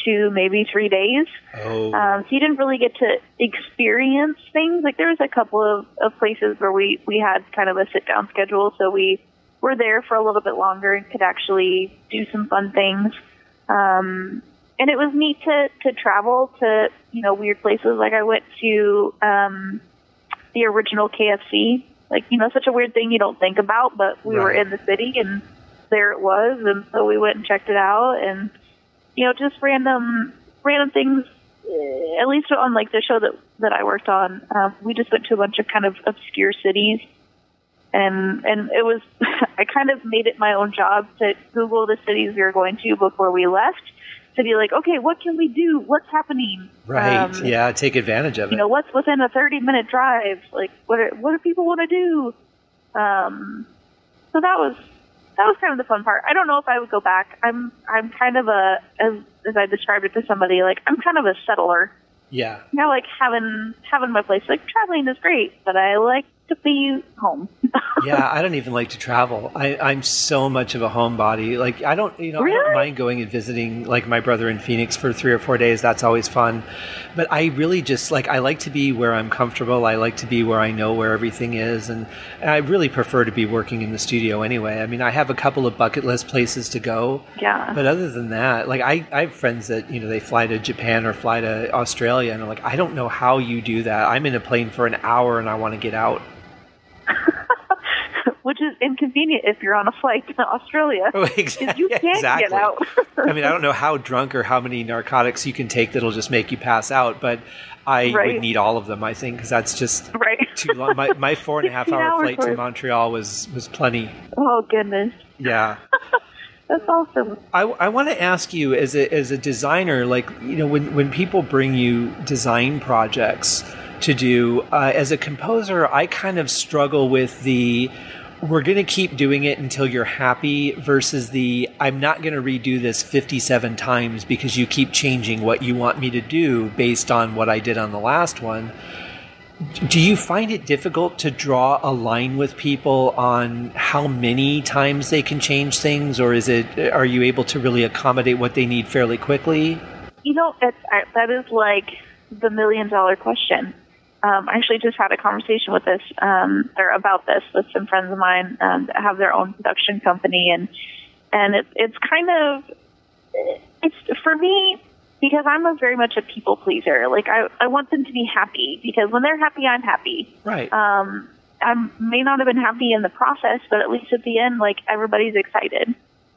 two, maybe three days. Oh, Um, so you didn't really get to experience things. Like there was a couple of, of places where we, we had kind of a sit down schedule, so we were there for a little bit longer and could actually do some fun things. Um, and it was neat to, to travel to, you know, weird places. Like I went to um, the original KFC. Like, you know, such a weird thing you don't think about, but we were in the city and there it was. And so we went and checked it out and, you know, just random, random things uh, at least on like the show that that I worked on, um, we just went to a bunch of kind of obscure cities, and and it was I kind of made it my own job to Google the cities we were going to before we left to be like, okay, what can we do? What's happening? right. Um, yeah, take advantage of You it. You know, what's within a thirty minute drive? Like, what are, what do people want to do? Um, so that was that was kind of the fun part. I don't know if I would go back. I'm I'm kind of a as as I described it to somebody, like I'm kind of a settler. yeah. You know, like having having my place. Like traveling is great, but I like to be home. yeah, I don't even like to travel. I, I'm so much of a homebody. Like I don't, you know, I don't mind going and visiting like my brother in Phoenix for three or four days. That's always fun. But I really just like I like to be where I'm comfortable. I like to be where I know where everything is, and, and I really prefer to be working in the studio anyway. I mean, I have a couple of bucket list places to go. yeah. But other than that, like I, I have friends that you know they fly to Japan or fly to Australia, and I'm like, I don't know how you do that. I'm in a plane for an hour and I want to get out. Which is inconvenient if you're on a flight to Australia. Oh, exactly. you can't exactly. get out. I mean, I don't know how drunk or how many narcotics you can take that'll just make you pass out, but I Right. would need all of them. I think because that's just right. too long. My, my four and a half hour flight to. Montreal was was plenty. Oh goodness. Yeah. That's awesome. I, I want to ask you as a, as a designer, like, you know, when, when people bring you design projects to do, uh, as a composer, I kind of struggle with the, we're going to keep doing it until you're happy versus the, I'm not going to redo this 57 times because you keep changing what you want me to do based on what I did on the last one. Do you find it difficult to draw a line with people on how many times they can change things, or is it are you able to really accommodate what they need fairly quickly? You know, I, that is like the million dollar question. Um, I actually just had a conversation with this um, or about this with some friends of mine um, that have their own production company, and and it, it's kind of it's for me because I'm a very much a people pleaser. Like I I want them to be happy because when they're happy, I'm happy. Right. um, I may not have been happy in the process, but at least at the end, like everybody's excited.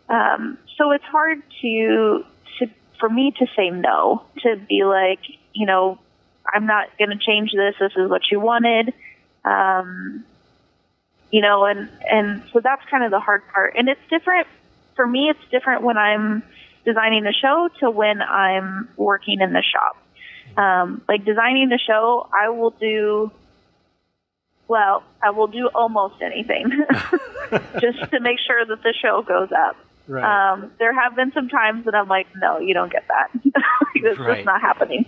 Um, so it's hard to to for me to say no to be like, you know, I'm not going to change this. This is what you wanted. Um, you know, and and so that's kind of the hard part. And it's different for me. It's different when I'm designing the show to when I'm working in the shop. Um, like designing the show, I will do well, I will do almost anything just to make sure that the show goes up. Right. Um, there have been some times that I'm like, no, you don't get that. This Right. just not happening.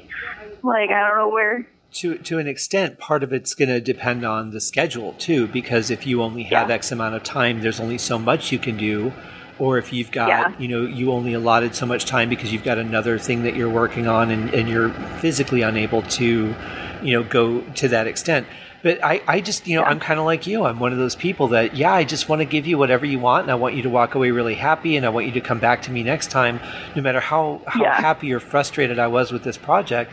Like, I don't know where. to to an extent, part of it's going to depend on the schedule too, because if you only have Yeah. X amount of time, there's only so much you can do. Or if you've got, Yeah. you know, you only allotted so much time because you've got another thing that you're working on and, and you're physically unable to, you know, go to that extent. But I, I just, you know, Yeah. I'm kind of like you. I'm one of those people that, yeah, I just want to give you whatever you want, and I want you to walk away really happy, and I want you to come back to me next time, no matter how how Yeah. happy or frustrated I was with this project.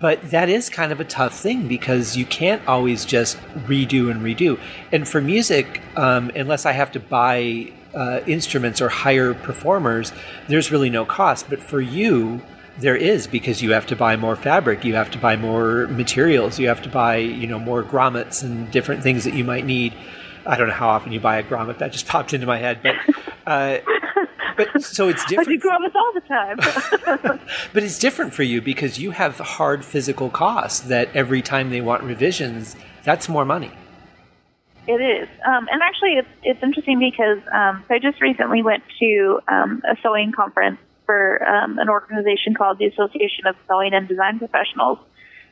But that is kind of a tough thing because you can't always just redo and redo. And for music, um, unless I have to buy uh, instruments or hire performers, there's really no cost. But for you, there is because you have to buy more fabric, you have to buy more materials, you have to buy you know more grommets and different things that you might need. I don't know how often you buy a grommet. That just popped into my head, but. Uh, but so it's different. I do grommets all the time. but it's different for you because you have hard physical costs that every time they want revisions, that's more money. It is, um, and actually, it's it's interesting because um, so I just recently went to um, a sewing conference for um, an organization called the Association of Sewing and Design Professionals,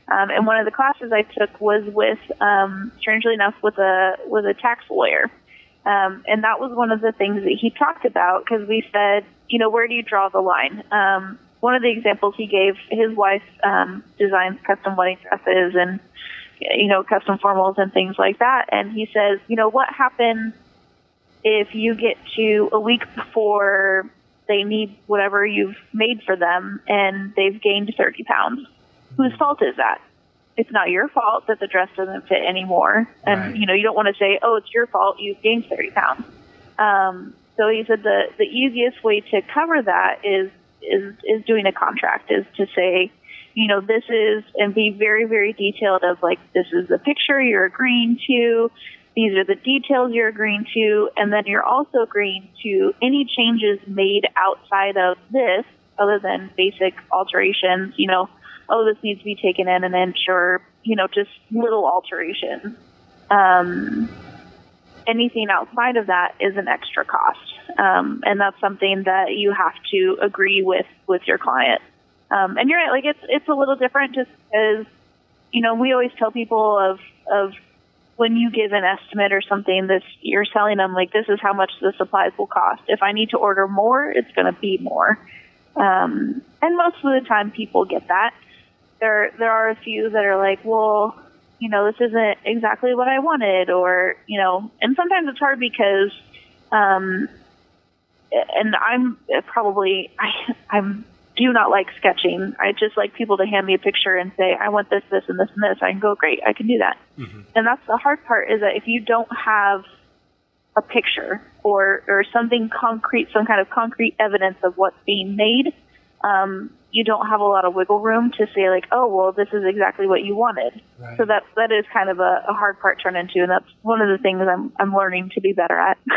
um, and one of the classes I took was with, um, strangely enough, with a with a tax lawyer, um, and that was one of the things that he talked about because we said, you know, where do you draw the line? Um, one of the examples he gave, his wife um, designs custom wedding dresses and you know, custom formals and things like that. And he says, you know, what happens if you get to a week before they need whatever you've made for them and they've gained 30 pounds? Whose fault is that? It's not your fault that the dress doesn't fit anymore. And, Right. you know, you don't want to say, oh, it's your fault you've gained 30 pounds. Um, so he said the, the easiest way to cover that is, is, is doing a contract, is to say, you know, this is, and be very, very detailed of like, this is the picture you're agreeing to, these are the details you're agreeing to, and then you're also agreeing to any changes made outside of this, other than basic alterations, you know, oh, this needs to be taken in an inch, or, you know, just little alterations. Um, anything outside of that is an extra cost. Um, and that's something that you have to agree with, with your client. Um, and you're right, like it's it's a little different just because, you know, we always tell people of of when you give an estimate or something, this you're selling them like this is how much the supplies will cost. If I need to order more, it's going to be more. Um, and most of the time, people get that. There there are a few that are like, well, you know, this isn't exactly what I wanted, or you know, and sometimes it's hard because. Um, and I'm probably I I'm do not like sketching. I just like people to hand me a picture and say, I want this, this, and this, and this. I can go, great, I can do that. And that's the hard part is that if you don't have a picture or, or something concrete, some kind of concrete evidence of what's being made, um, you don't have a lot of wiggle room to say like, oh, well, this is exactly what you wanted. Right. So that that is kind of a, a hard part to turn into, and that's one of the things I'm I'm learning to be better at.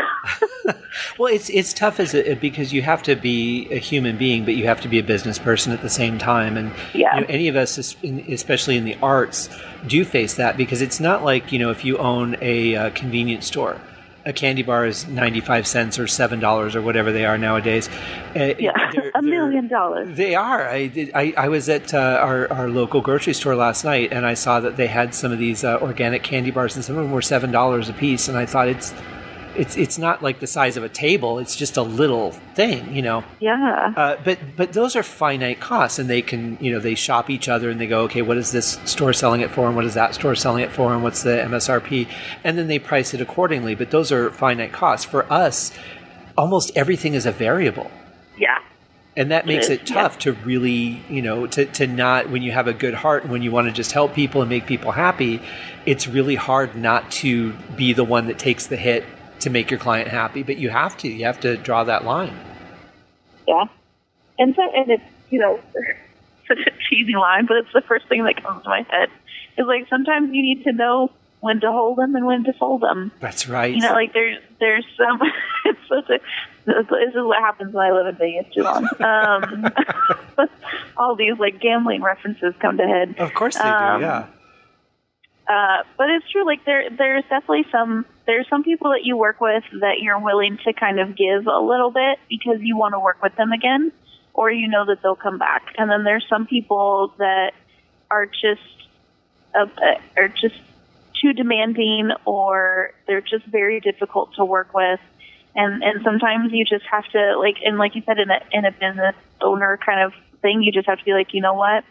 Well, it's it's tough as a, because you have to be a human being, but you have to be a business person at the same time. And Yeah. you know, any of us, especially in the arts, do face that because it's not like you know if you own a uh, convenience store, a candy bar is ninety five cents or seven dollars or whatever they are nowadays. Uh, yeah, they're- a million dollars. They are. I, I, I was at uh, our, our local grocery store last night, and I saw that they had some of these uh, organic candy bars, and some of them were seven dollars a piece. And I thought it's it's it's not like the size of a table; it's just a little thing, you know. Yeah. Uh, but but those are finite costs, and they can you know they shop each other, and they go, okay, what is this store selling it for, and what is that store selling it for, and what's the MSRP, and then they price it accordingly. But those are finite costs. For us, almost everything is a variable yeah. and that makes is, it tough to really you know to, to not when you have a good heart and when you want to just help people and make people happy it's really hard not to be the one that takes the hit to make your client happy but you have to you have to draw that line Yeah. And so, and it's, you know, such a cheesy line, but it's the first thing that comes to my head. Is like sometimes you need to know when to hold them and when to fold them. that's right You know, like there's, there's some, it's such a, this is what happens when I live in Vegas too long. Um, all these like gambling references come to head. of course they um, do yeah Uh, but it's true. Like there, there's definitely some. There's some people that you work with that you're willing to kind of give a little bit because you want to work with them again, or you know that they'll come back. And then there's some people that are just, uh, are just too demanding, or they're just very difficult to work with. And and sometimes you just have to like, and like you said, in a in a business owner kind of thing, you just have to be like, you know what,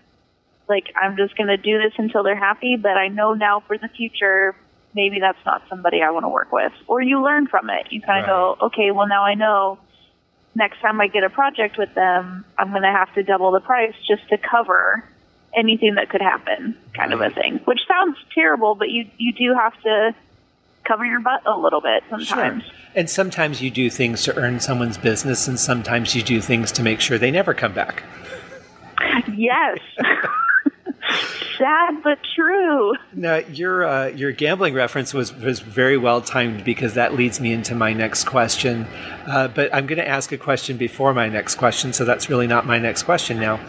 like I'm just going to do this until they're happy, but I know now for the future maybe that's not somebody I want to work with. Or you learn from it. You kind of go, okay, well now I know next time I get a project with them, I'm going to have to double the price just to cover anything that could happen, kind of a thing. Which sounds terrible, but you you do have to cover your butt a little bit sometimes. Sure. And sometimes you do things to earn someone's business, and sometimes you do things to make sure they never come back. Yes. Sad but true. Now, your uh, your gambling reference was was very well timed because that leads me into my next question. Uh, but I'm going to ask a question before my next question, so that's really not my next question now.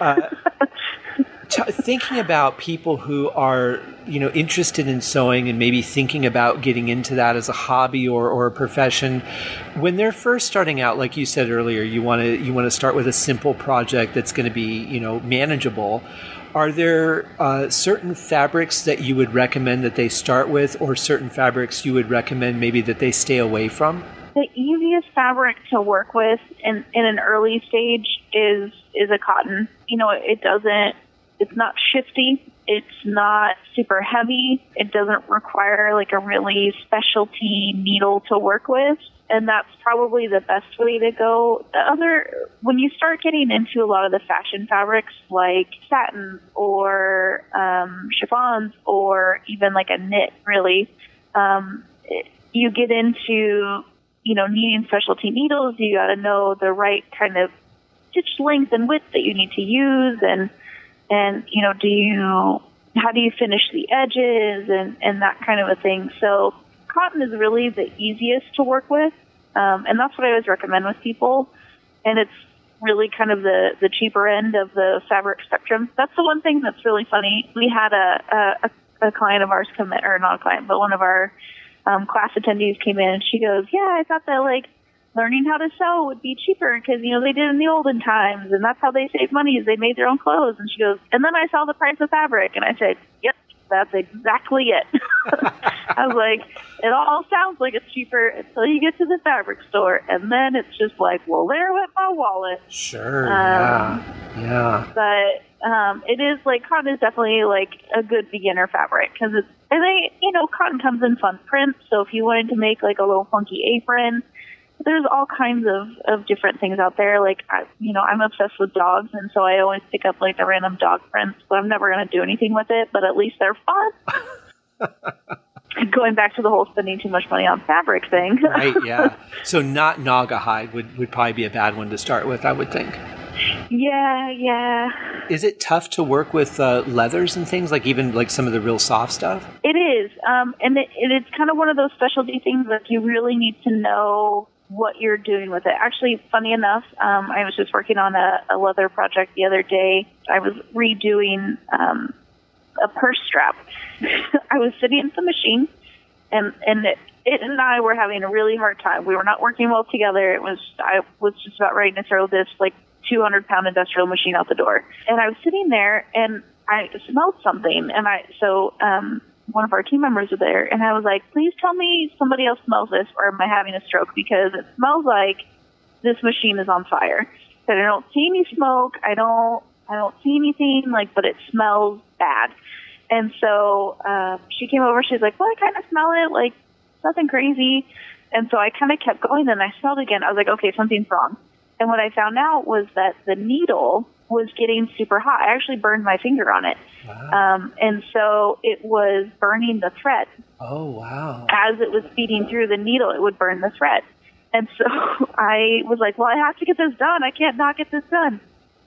Uh, t- thinking about people who are you know interested in sewing and maybe thinking about getting into that as a hobby or, or a profession when they're first starting out like you said earlier you want to you want to start with a simple project that's going to be you know manageable are there uh, certain fabrics that you would recommend that they start with, or certain fabrics you would recommend maybe that they stay away from? The easiest fabric to work with in, in an early stage is is a cotton. You know, it doesn't. It's not shifty. It's not super heavy. It doesn't require like a really specialty needle to work with and that's probably the best way to go. The other, when you start getting into a lot of the fashion fabrics like satin or um, chiffons or even like a knit, really, um, you get into you know needing specialty needles. You got to know the right kind of stitch length and width that you need to use, and and you know do you how do you finish the edges and and that kind of a thing. So cotton is really the easiest to work with, um, and that's what I always recommend with people. And it's really kind of the the cheaper end of the fabric spectrum. That's the one thing that's really funny. We had a a, a client of ours come in, or not a client, but one of our um, class attendees came in, and she goes, "Yeah, I thought that like." learning how to sew would be cheaper because you know they did in the olden times and that's how they saved money is they made their own clothes and she goes and then i saw the price of fabric and i said yep that's exactly it. I was like, it all sounds like it's cheaper until you get to the fabric store, and then it's just like, well, there went my wallet. Sure. Um, yeah. Yeah. But um, it is like cotton is definitely like a good beginner fabric because it's and they you know cotton comes in fun prints. So if you wanted to make like a little funky apron there's all kinds of of different things out there. Like, I, you know, I'm obsessed with dogs, and so I always pick up like the random dog prints. But I'm never going to do anything with it. But at least they're fun. Going back to the whole spending too much money on fabric thing. right. Yeah. So not Naugahyde would would probably be a bad one to start with. I would think. Yeah, yeah. Is it tough to work with uh, leathers and things like even like some of the real soft stuff? It is, um, and it, it's kind of one of those specialty things that you really need to know what you're doing with it. Actually, funny enough, um, I was just working on a, a leather project the other day. I was redoing um, a purse strap. I was sitting at the machine, and and it, it and I were having a really hard time. We were not working well together. It was I was just about ready to throw this like 200 pound industrial machine out the door, and I was sitting there and I smelled something, and I so um, one of our team members were there, and I was like, please tell me somebody else smells this, or am I having a stroke? Because it smells like this machine is on fire. But I don't see any smoke. I don't. I don't see anything like, but it smells bad. And so uh, she came over. She's like, "Well, I kind of smell it. Like nothing crazy." And so I kind of kept going. And I smelled again. I was like, "Okay, something's wrong." And what I found out was that the needle was getting super hot. I actually burned my finger on it. Wow. Um, and so it was burning the thread. Oh, wow. As it was feeding through the needle, it would burn the thread. And so I was like, well, I have to get this done. I can't not get this done.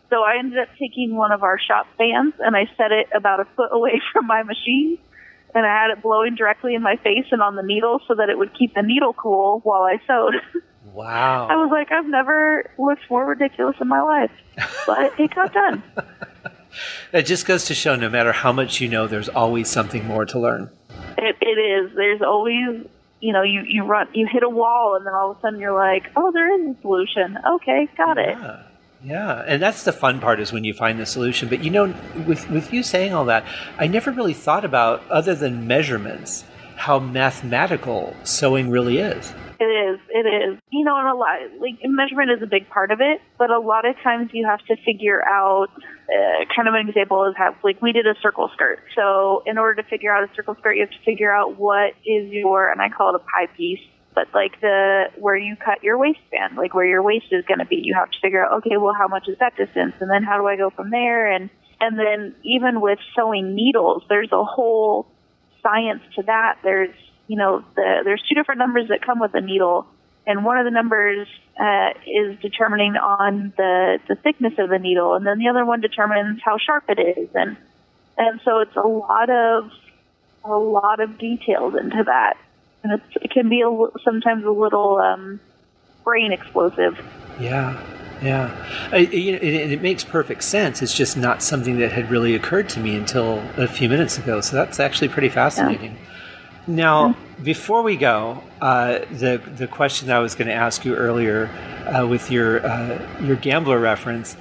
So I ended up taking one of our shop fans and I set it about a foot away from my machine. And I had it blowing directly in my face and on the needle so that it would keep the needle cool while I sewed. Wow. I was like, I've never looked more ridiculous in my life, but it got done. It just goes to show no matter how much you know, there's always something more to learn. It, it is. There's always, you know, you, you run, you hit a wall, and then all of a sudden you're like, oh, there is a solution. Okay, got yeah. it. Yeah, and that's the fun part is when you find the solution. But you know, with with you saying all that, I never really thought about other than measurements how mathematical sewing really is. It is. It is. You know, and a lot like measurement is a big part of it, but a lot of times you have to figure out. Uh, kind of an example is how like we did a circle skirt. So in order to figure out a circle skirt, you have to figure out what is your and I call it a pie piece. But like the where you cut your waistband, like where your waist is going to be, you have to figure out okay, well, how much is that distance, and then how do I go from there, and and then even with sewing needles, there's a whole science to that. There's you know the, there's two different numbers that come with a needle, and one of the numbers uh, is determining on the the thickness of the needle, and then the other one determines how sharp it is, and and so it's a lot of a lot of details into that, and it's, it can be a, sometimes a little um, brain explosive. Yeah. Yeah, I, you know, it, it, makes perfect sense. It's just not something that had really occurred to me until a few minutes ago. So that's actually pretty fascinating. Yeah. Now, before we go, uh, the the question that I was going to ask you earlier uh, with your uh, your gambler reference,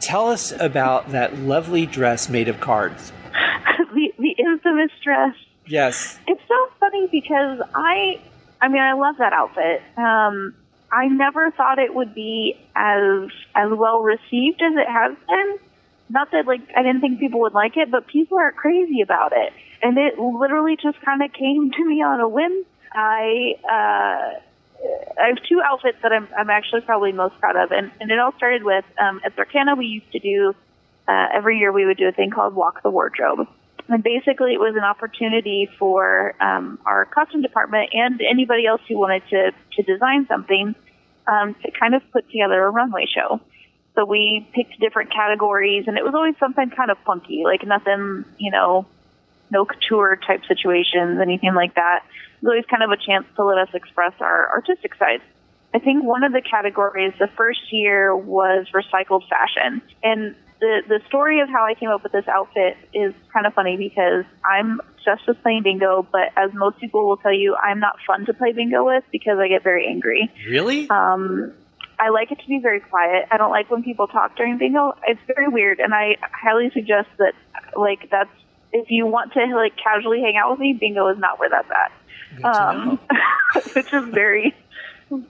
tell us about that lovely dress made of cards. the the infamous dress. Yes. It's so funny because I, I mean, I love that outfit. Um, I never thought it would be as as well received as it has been. Not that like I didn't think people would like it, but people are crazy about it, and it literally just kind of came to me on a whim. I uh, I have two outfits that I'm I'm actually probably most proud of, and and it all started with um, at Zarkana we used to do uh, every year we would do a thing called Walk the Wardrobe. And basically, it was an opportunity for um, our costume department and anybody else who wanted to, to design something um, to kind of put together a runway show. So we picked different categories, and it was always something kind of funky, like nothing, you know, no couture type situations, anything like that. It was always kind of a chance to let us express our artistic side. I think one of the categories the first year was recycled fashion. And the the story of how I came up with this outfit is kind of funny because I'm obsessed with playing bingo, but as most people will tell you, I'm not fun to play bingo with because I get very angry. Really? Um, I like it to be very quiet. I don't like when people talk during bingo. It's very weird, and I highly suggest that like that's if you want to like casually hang out with me, bingo is not where that's at. Um, which is very.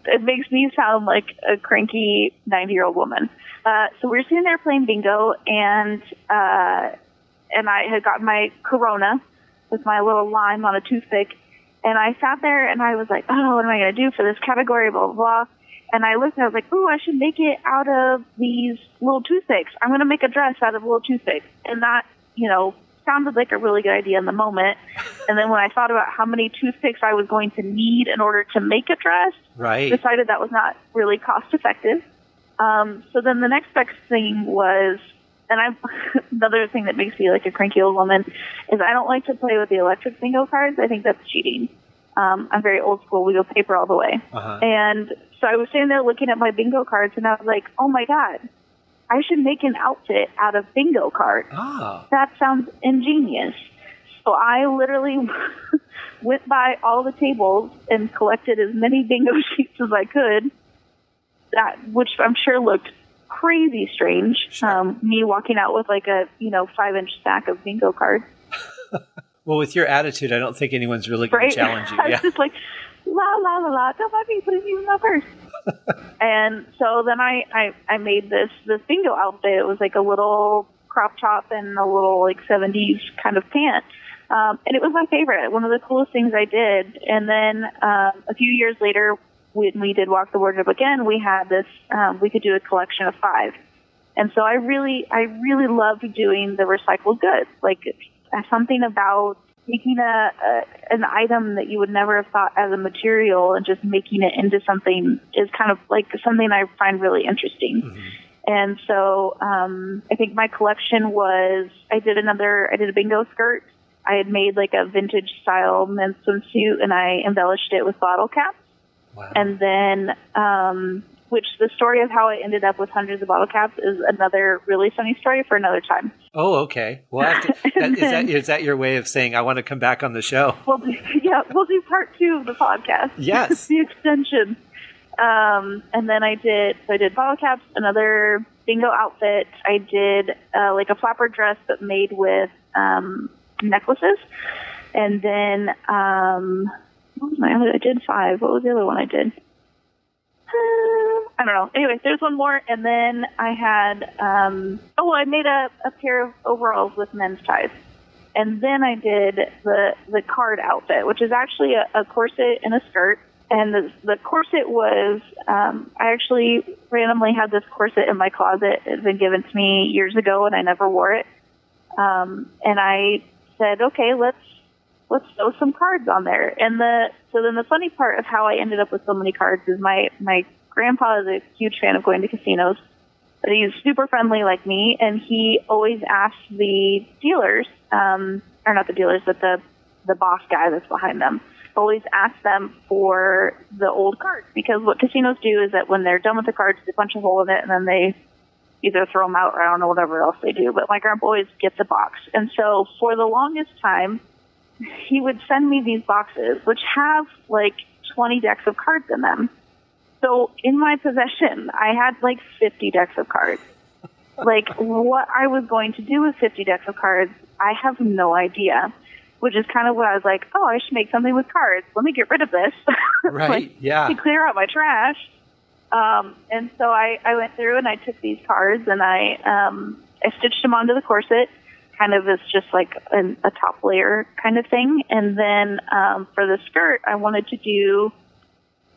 It makes me sound like a cranky ninety year old woman. Uh, so we were sitting there playing bingo, and uh, and I had gotten my Corona with my little lime on a toothpick, and I sat there and I was like, oh, what am I going to do for this category? Blah blah blah. And I looked and I was like, ooh, I should make it out of these little toothpicks. I'm going to make a dress out of little toothpicks, and that you know sounded like a really good idea in the moment. And then when I thought about how many toothpicks I was going to need in order to make a dress, right. decided that was not really cost effective. Um, so then the next best thing was, and I another thing that makes me like a cranky old woman is I don't like to play with the electric bingo cards. I think that's cheating. Um, I'm very old school. We go paper all the way. Uh-huh. And so I was sitting there looking at my bingo cards, and I was like, "Oh my god, I should make an outfit out of bingo cards. Ah. That sounds ingenious." So I literally went by all the tables and collected as many bingo sheets as I could that, which I'm sure looked crazy strange. Sure. Um, me walking out with like a you know five inch stack of bingo cards. well, with your attitude, I don't think anyone's really going right? to challenge you. Yeah. I was just like la la la la. Don't let me put it in my purse. And so then I, I I made this this bingo outfit. It was like a little crop top and a little like 70s kind of pant. Um, and it was my favorite, one of the coolest things I did. And then um, a few years later, when we did Walk the Wardrobe again, we had this, um, we could do a collection of five. And so I really, I really loved doing the recycled goods. Like something about taking a, a an item that you would never have thought as a material and just making it into something is kind of like something I find really interesting. Mm-hmm. And so um, I think my collection was I did another I did a bingo skirt. I had made like a vintage style men's swimsuit and I embellished it with bottle caps. Wow. And then, um, which the story of how I ended up with hundreds of bottle caps is another really funny story for another time. Oh, okay. Well, to, that, is, that, is that your way of saying I want to come back on the show? We'll do, yeah, we'll do part two of the podcast. Yes, the extension. Um, and then I did so I did bottle caps, another bingo outfit. I did uh, like a flapper dress but made with um, necklaces, and then um, what was my other? I did five. What was the other one I did? I don't know. Anyway, there's one more, and then I had um, oh, I made a, a pair of overalls with men's ties, and then I did the the card outfit, which is actually a, a corset and a skirt, and the the corset was um, I actually randomly had this corset in my closet. It had been given to me years ago, and I never wore it. Um, and I said, okay, let's let's throw some cards on there. And the so then the funny part of how I ended up with so many cards is my my grandpa is a huge fan of going to casinos, but he's super friendly like me, and he always asks the dealers, um, or not the dealers, but the the boss guy that's behind them always ask them for the old cards because what casinos do is that when they're done with the cards, they punch a hole in it and then they either throw them out or I don't know whatever else they do. But my grandpa always gets a box, and so for the longest time, he would send me these boxes which have like 20 decks of cards in them. So in my possession, I had like 50 decks of cards. Like what I was going to do with 50 decks of cards, I have no idea which is kind of what I was like, oh, I should make something with cards. Let me get rid of this. Right. like, yeah. To clear out my trash. Um, and so I, I went through and I took these cards and I, um, I stitched them onto the corset, kind of as just like an, a top layer kind of thing. And then um, for the skirt, I wanted to do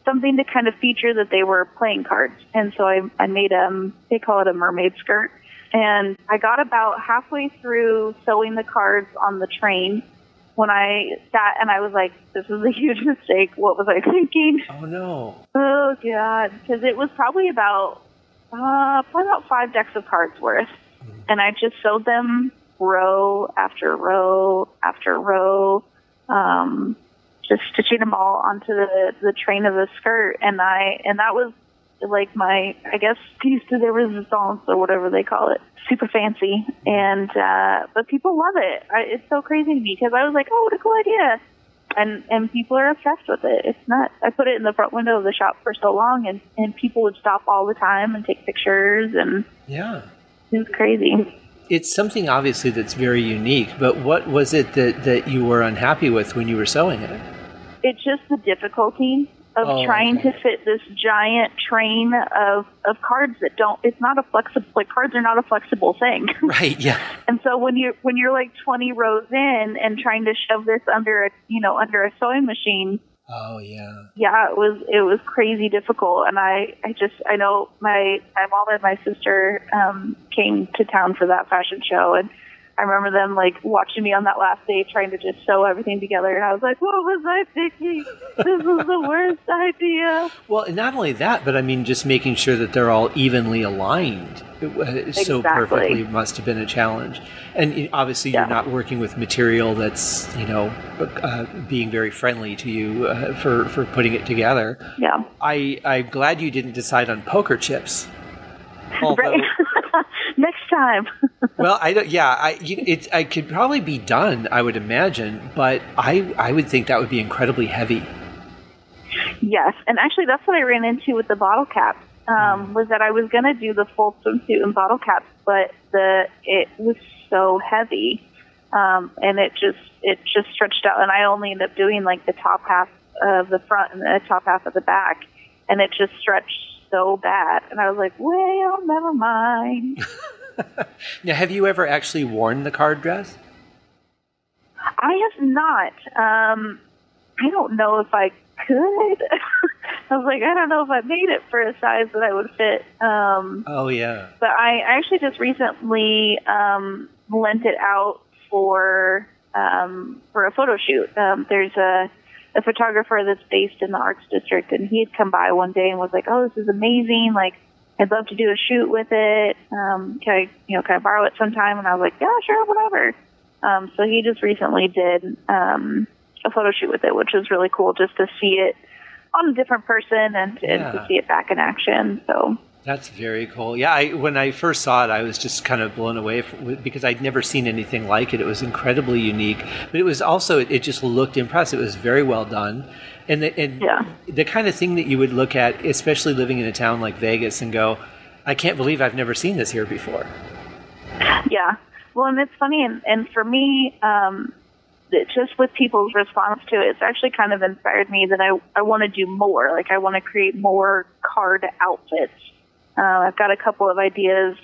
something to kind of feature that they were playing cards. And so I, I made um they call it a mermaid skirt. And I got about halfway through sewing the cards on the train when I sat and I was like, this is a huge mistake. What was I thinking? Oh no. Oh god, because it was probably about uh, probably about five decks of cards worth, and I just sewed them row after row after row, um, just stitching them all onto the the train of the skirt, and I and that was like my I guess piece de resistance or whatever they call it. Super fancy, and uh, but people love it. I, it's so crazy to me because I was like, oh, what a cool idea and and people are obsessed with it. It's not. I put it in the front window of the shop for so long, and and people would stop all the time and take pictures, and Yeah. it was crazy. It's something obviously that's very unique, but what was it that, that you were unhappy with when you were sewing it? It's just the difficulty of Oh, trying okay. to fit this giant train of of cards that don't. It's not a flexible. Like cards are not a flexible thing. Right, yeah. And so when you when you're like 20 rows in and trying to shove this under a you know under a sewing machine, Oh yeah. yeah, it was it was crazy difficult, and I I just I know my my mom and my sister um, came to town for that fashion show, and I remember them like watching me on that last day trying to just sew everything together, and I was like, what was I thinking? This is the worst idea. Well, not only that, but I mean, just making sure that they're all evenly aligned it, uh, so perfectly must have been a challenge. And obviously, Yeah. you're not working with material that's you know uh, being very friendly to you uh, for for putting it together. Yeah, I I'm glad you didn't decide on poker chips. Although, right. Next time. well, I don't. Yeah, I it I could probably be done. I would imagine, but I I would think that would be incredibly heavy. Yes, and actually, that's what I ran into with the bottle caps. Um, was that I was going to do the full swimsuit and bottle caps, but the it was so heavy, um, and it just it just stretched out, and I only ended up doing like the top half of the front and the top half of the back, and it just stretched so bad, and I was like, well, never mind. Now, have you ever actually worn the card dress? I have not. Um, I don't know if I could. I was like, I don't know if I made it for a size that I would fit. Um, Oh yeah. but I actually just recently um, lent it out for um, for a photo shoot. Um, there's a a photographer that's based in the Arts District, and he had come by one day and was like, "Oh, this is amazing! Like, I'd love to do a shoot with it. Um, can I, you know, can I borrow it sometime?" And I was like, "Yeah, sure, whatever." Um, so he just recently did um, a photo shoot with it, which was really cool, just to see it on a different person and, and to see it back in action. So That's very cool. Yeah, I, when I first saw it, I was just kind of blown away f- because I'd never seen anything like it. It was incredibly unique, but it was also it just looked impressive. It was very well done, and the, and Yeah. the kind of thing that you would look at, especially living in a town like Vegas, and go, "I can't believe I've never seen this here before." Yeah. Well, and it's funny, and, and for me, um, it, just with people's response to it, it's actually kind of inspired me that I, I want to do more. Like, I want to create more card outfits. Uh, I've got a couple of ideas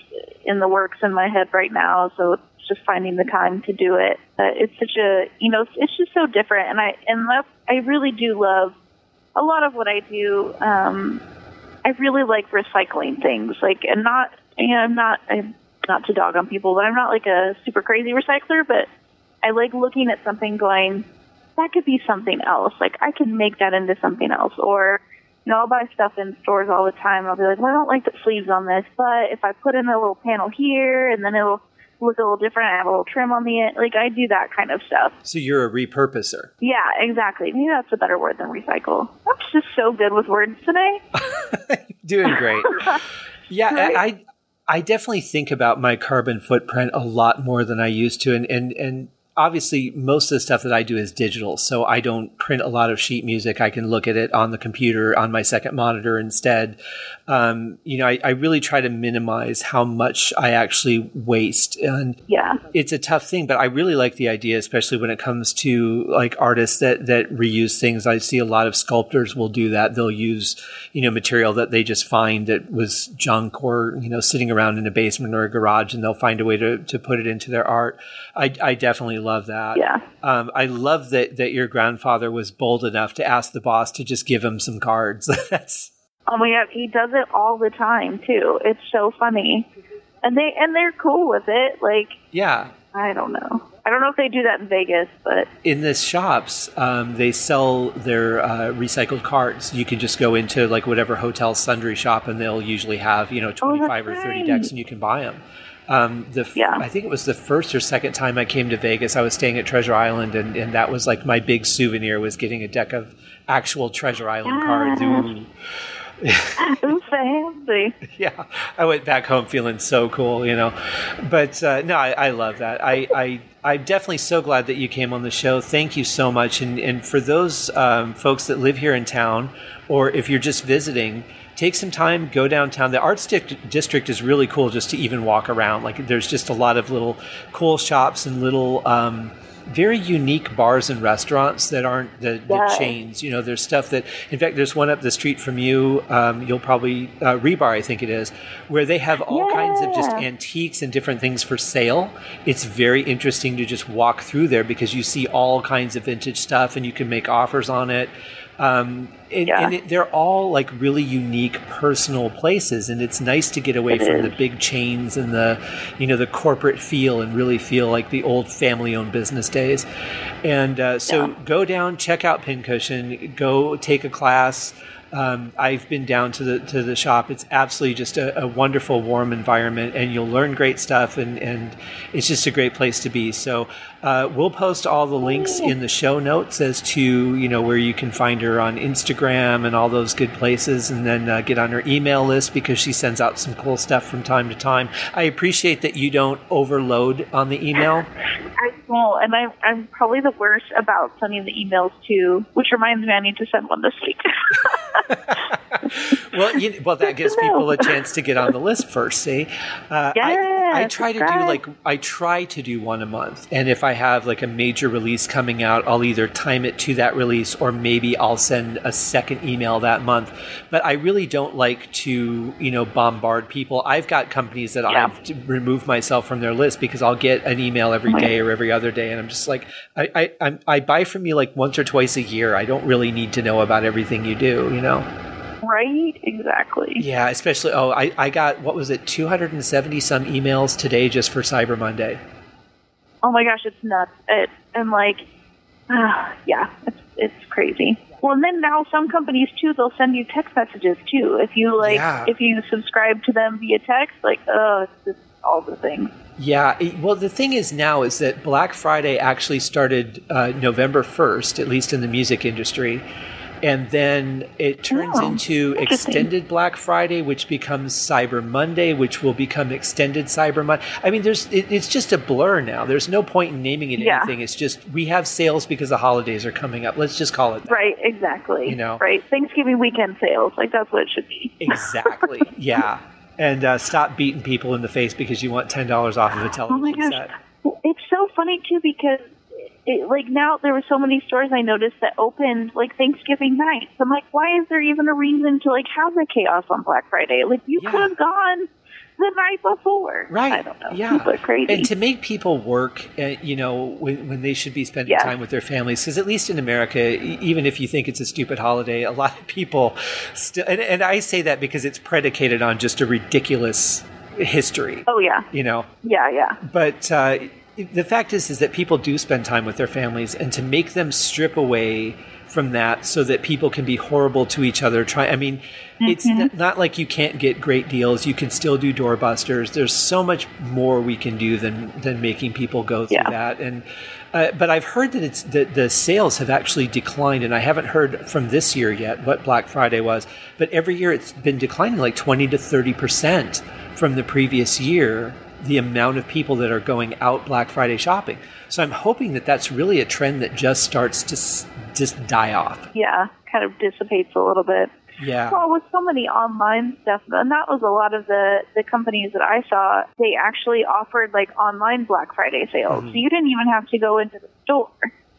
in the works in my head right now, so it's just finding the time to do it. Uh, it's such a, you know, it's just so different, and I and that's, I really do love a lot of what I do, um, I really like recycling things. Like, and not, you know, I'm not, I'm not to dog on people, but I'm not like a super crazy recycler. But I like looking at something, going, that could be something else. Like, I can make that into something else, or you know, I'll buy stuff in stores all the time. I'll be like, well, I don't like the sleeves on this, but if I put in a little panel here, and then it'll look a little different. I have a little trim on the end. Like I do that kind of stuff. So you're a repurposer. Yeah, exactly. Maybe that's a better word than recycle. I'm just so good with words today. Doing great. Yeah, right? I I definitely think about my carbon footprint a lot more than I used to, and and and obviously most of the stuff that I do is digital, so I don't print a lot of sheet music. I can look at it on the computer on my second monitor instead. Um, you know, I, I, really try to minimize how much I actually waste, and yeah, it's a tough thing. But I really like the idea, especially when it comes to like artists that that reuse things. I see a lot of sculptors will do that. They'll use you know material that they just find that was junk or you know sitting around in a basement or a garage, and they'll find a way to to put it into their art. I, I definitely love that. Yeah. Um, I love that that your grandfather was bold enough to ask the boss to just give him some cards. That's. Oh my god, he does it all the time too. It's so funny, and they and they're cool with it. Like. Yeah. I don't know. I don't know if they do that in Vegas, but in the shops, um, they sell their uh, recycled cards. You can just go into like whatever hotel sundry shop, and they'll usually have you know twenty five oh, or thirty decks, and you can buy them. Um, the yeah. I think it was the first or second time I came to Vegas. I was staying at Treasure Island, and, and that was like my big souvenir was getting a deck of actual Treasure Island yeah. cards. Ooh. fancy. Yeah, I went back home feeling so cool, you know. But uh, no, I, I, love that. I, I I'm definitely so glad that you came on the show. Thank you so much. And and for those um, folks that live here in town, or if you're just visiting, take some time, go downtown. The arts district is really cool just to even walk around. Like there's just a lot of little cool shops and little um, very unique bars and restaurants that aren't the, the yeah. chains. You know, there's stuff that, in fact, there's one up the street from you. Um, you'll probably uh, Rebar, I think it is, where they have all yeah. kinds of just antiques and different things for sale. It's very interesting to just walk through there because you see all kinds of vintage stuff and you can make offers on it. Um, and, yeah. and it, they're all like really unique personal places and it's nice to get away it from is. the big chains and the you know the corporate feel and really feel like the old family owned business days and uh, so yeah. go down check out pincushion go take a class um, I've been down to the to the shop. It's absolutely just a, a, wonderful, warm environment, and you'll learn great stuff, and, and it's just a great place to be. So uh, we'll post all the links in the show notes as to you know where you can find her on Instagram and all those good places, and then uh, get on her email list because she sends out some cool stuff from time to time. I appreciate that you don't overload on the email. I won't, and I'm I'm probably the worst about sending the emails too, which reminds me I need to send one this week. well, you, well, that gives people a chance to get on the list first. See, uh, I, I try to do like I try to do one a month, and if I I have like a major release coming out, I'll either time it to that release or maybe I'll send a second email that month. But I really don't like to, you know, bombard people. I've got companies that yeah. I've removed myself from their list because I'll get an email every day or every other day, and I'm just like, I, I, I buy from you like once or twice a year. I don't really need to know about everything you do, you know. Right, exactly. Yeah, especially. Oh, I, I got what was it, 270 some emails today just for Cyber Monday oh my gosh, it's nuts. It, and like, uh, yeah, it's it's crazy. Well, and then now some companies too, they'll send you text messages too. If you like, yeah. if you subscribe to them via text, like, oh, it's just all the things. Yeah, well, the thing is now is that Black Friday actually started uh, November first, at least in the music industry and then it turns oh, into extended Black Friday, which becomes Cyber Monday, which will become extended Cyber Monday. I mean, there's it, it's just a blur now. There's no point in naming it yeah. anything. It's just we have sales because the holidays are coming up. Let's just call it that. right. Exactly. You know, right? Thanksgiving weekend sales, like that's what it should be. exactly. Yeah. And uh, stop beating people in the face because you want ten dollars off of a television oh my gosh. set. It's so funny too because it, like now there were so many stores I noticed that opened like Thanksgiving night. So I'm like, why is there even a reason to like have the chaos on Black Friday? Like you yeah. could have gone. the night before. Right. I don't know. Yeah. People are crazy. And to make people work, uh, you know, when, when they should be spending Yeah. time with their families, because at least in America, e- even if you think it's a stupid holiday, a lot of people still, and, and I say that because it's predicated on just a ridiculous history, oh yeah. you know. Yeah, yeah. But uh, the fact is, is that people do spend time with their families, and to make them strip away from that so that people can be horrible to each other. Try, I mean, it's Mm-hmm. n- not like you can't get great deals. You can still do doorbusters. There's so much more we can do than than making people go through Yeah. that. And uh, but I've heard that it's that the sales have actually declined, and I haven't heard from this year yet what Black Friday was. But every year it's been declining like twenty to thirty percent from the previous year. The amount of people that are going out Black Friday shopping. So I'm hoping that that's really a trend that just starts to s- just die off. Yeah. Kind of dissipates a little bit. Yeah. Well, with so many online stuff, and that was a lot of the the companies that I saw. They actually offered like online Black Friday sales, Mm-hmm. so you didn't even have to go into the store.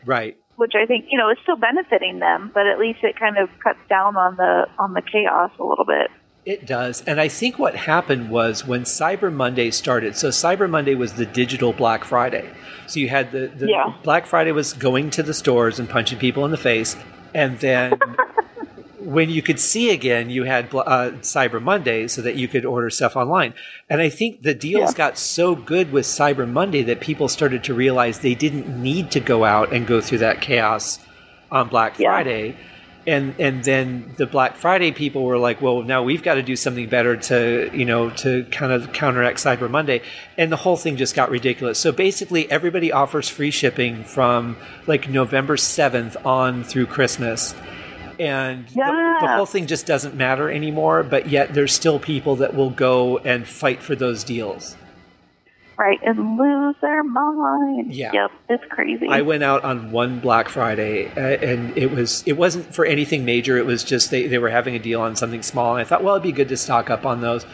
Right. Which I think you know is still benefiting them, but at least it kind of cuts down on the on the chaos a little bit. It does. And I think what happened was when Cyber Monday started, so Cyber Monday was the digital Black Friday. So you had the, the Yeah. Black Friday was going to the stores and punching people in the face. And then when you could see again, you had uh, Cyber Monday so that you could order stuff online. And I think the deals Yeah. got so good with Cyber Monday that people started to realize they didn't need to go out and go through that chaos on Black Yeah. Friday. And and then the Black Friday people were like, well, now we've got to do something better to you know to kind of counteract Cyber Monday, and the whole thing just got ridiculous. So basically, everybody offers free shipping from like November seventh on through Christmas, and the- the, whole thing just doesn't matter anymore. But yet, there's still people that will go and fight for those deals. Right, and lose their mind. Yeah. Yep, it's crazy. I went out on one Black Friday, uh, and it was it wasn't for anything major. It was just they, they were having a deal on something small, and I thought, well, it'd be good to stock up on those.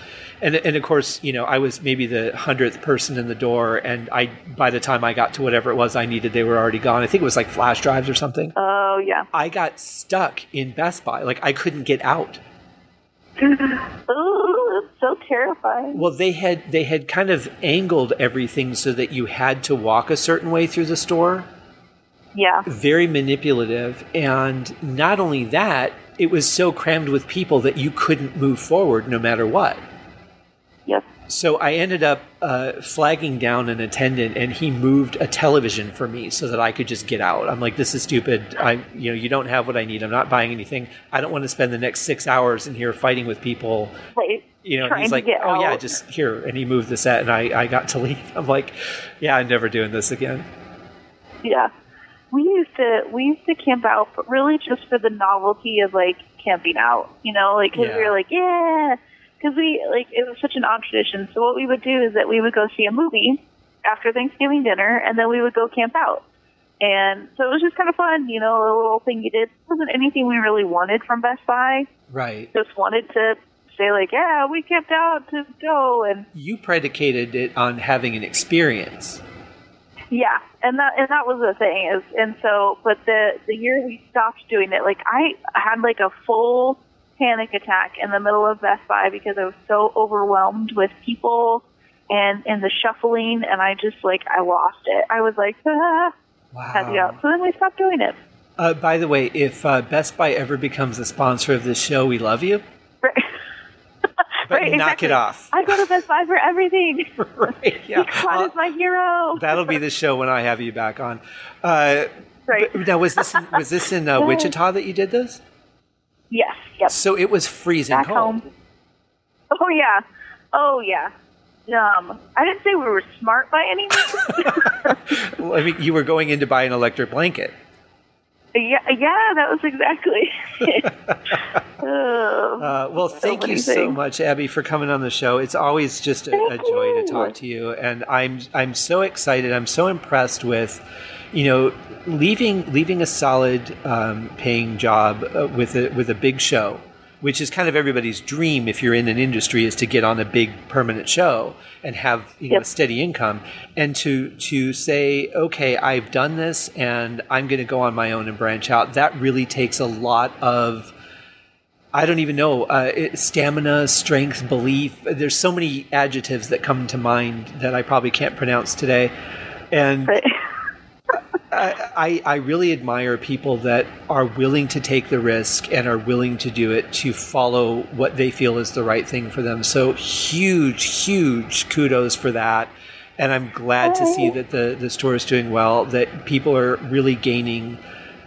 And and of course, you know, I was maybe the hundredth person in the door, and I by the time I got to whatever it was I needed, they were already gone. I think it was like flash drives or something. oh yeah. I got stuck in Best Buy, like I couldn't get out. So terrifying. Well, they had they had kind of angled everything so that you had to walk a certain way through the store. Yeah. very manipulative and not only that it was so crammed with people that you couldn't move forward no matter what Yep. so i ended up uh, flagging down an attendant and he moved a television for me so that i could just get out i'm like this is stupid i you know you don't have what i need i'm not buying anything i don't want to spend the next six hours in here fighting with people Right. You know he's like oh yeah just here and he moved the set and i, I got to leave i'm like yeah i'm never doing this again Yeah. We used to we used to camp out, but really just for the novelty of like camping out. You know, like 'cause Yeah. we were like, yeah, because we like it was such an odd tradition. So what we would do is that we would go see a movie after Thanksgiving dinner, and then we would go camp out. And so it was just kind of fun, you know, a little thing you did. It wasn't anything we really wanted from Best Buy. right Just wanted to say like, yeah, we camped out to go and you predicated it on having an experience Yeah, and that and that was the thing is, and so, but the the year we stopped doing it, like I had like a full panic attack in the middle of Best Buy because I was so overwhelmed with people and and the shuffling, and I just like I lost it. I was like, ah, had to go. So then we stopped doing it. Uh, by the way, if uh, Best Buy ever becomes a sponsor of this show, we love you. Right. But Right, knock exactly. it off. I go to Best Buy for everything. right? Yeah. Cloud is my hero. That'll be the show when I have you back on. Uh, right. but- now, was this in, was this in uh, Wichita that you did this? Yes. Yep. So it was freezing Back cold. home. Oh yeah. Oh yeah. Um, I didn't say we were smart by any means. Well, I mean, you were going in to buy an electric blanket. Yeah, yeah, that was exactly. oh, Uh, well, thank you so much, Abby, for coming on the show. It's always just a, a joy to talk to you, and I'm I'm so excited. I'm so impressed with, you know, leaving leaving a solid um, paying job uh, with a with a big show, which is kind of everybody's dream if you're in an industry is to get on a big permanent show and have you know Yep. a steady income, and to to say, okay, I've done this, and I'm going to go on my own and branch out. That really takes a lot of I don't even know uh, it, stamina, strength, belief. There's so many adjectives that come to mind that I probably can't pronounce today, and Right. I, I really admire people that are willing to take the risk and are willing to do it to follow what they feel is the right thing for them. So huge, huge kudos for that. And I'm glad to see that the, the store is doing well, that people are really gaining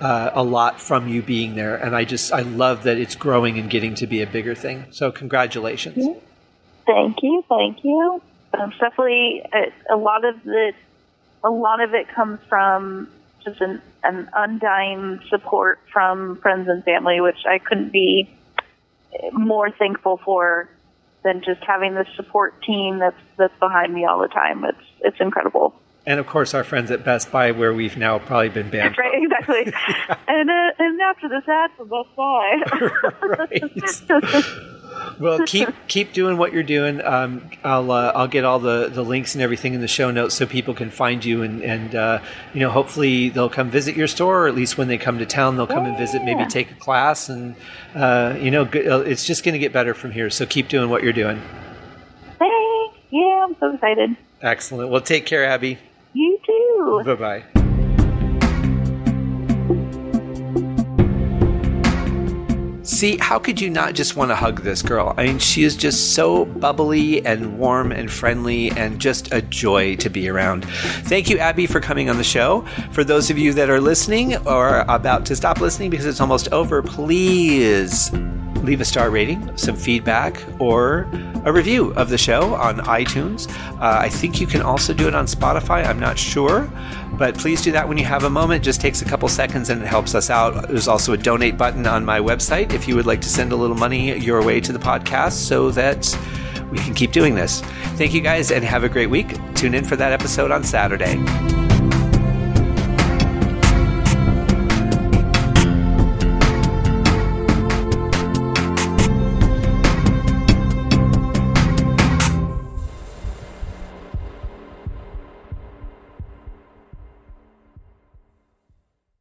uh, a lot from you being there. And I just, I love that it's growing and getting to be a bigger thing. So congratulations. Thank you, thank you. Um, definitely a, a lot of the, a lot of it comes from just an, an undying support from friends and family, which I couldn't be more thankful for than just having this support team that's that's behind me all the time. It's it's incredible. And of course, our friends at Best Buy, where we've now probably been banned. Right, exactly. and uh, and after this ad for Best Buy. right. Well, keep keep doing what you're doing. Um, I'll uh, I'll get all the, the links and everything in the show notes so people can find you and and uh, you know hopefully they'll come visit your store or at least when they come to town they'll come and visit maybe take a class and uh, you know uh, it's just going to get better from here. So keep doing what you're doing. Thanks. Yeah, I'm so excited. Excellent. Well, take care, Abby. You too. Bye bye. See, how could you not just want to hug this girl? I mean, she is just so bubbly and warm and friendly and just a joy to be around. Thank you, Abby, for coming on the show. For those of you that are listening or about to stop listening because it's almost over, please leave a star rating, some feedback, or a review of the show on iTunes. Uh, I think you can also do it on Spotify. I'm not sure. But please do that when you have a moment. It just takes a couple seconds and it helps us out. There's also a donate button on my website if you would like to send a little money your way to the podcast so that we can keep doing this. Thank you guys and have a great week. Tune in for that episode on Saturday.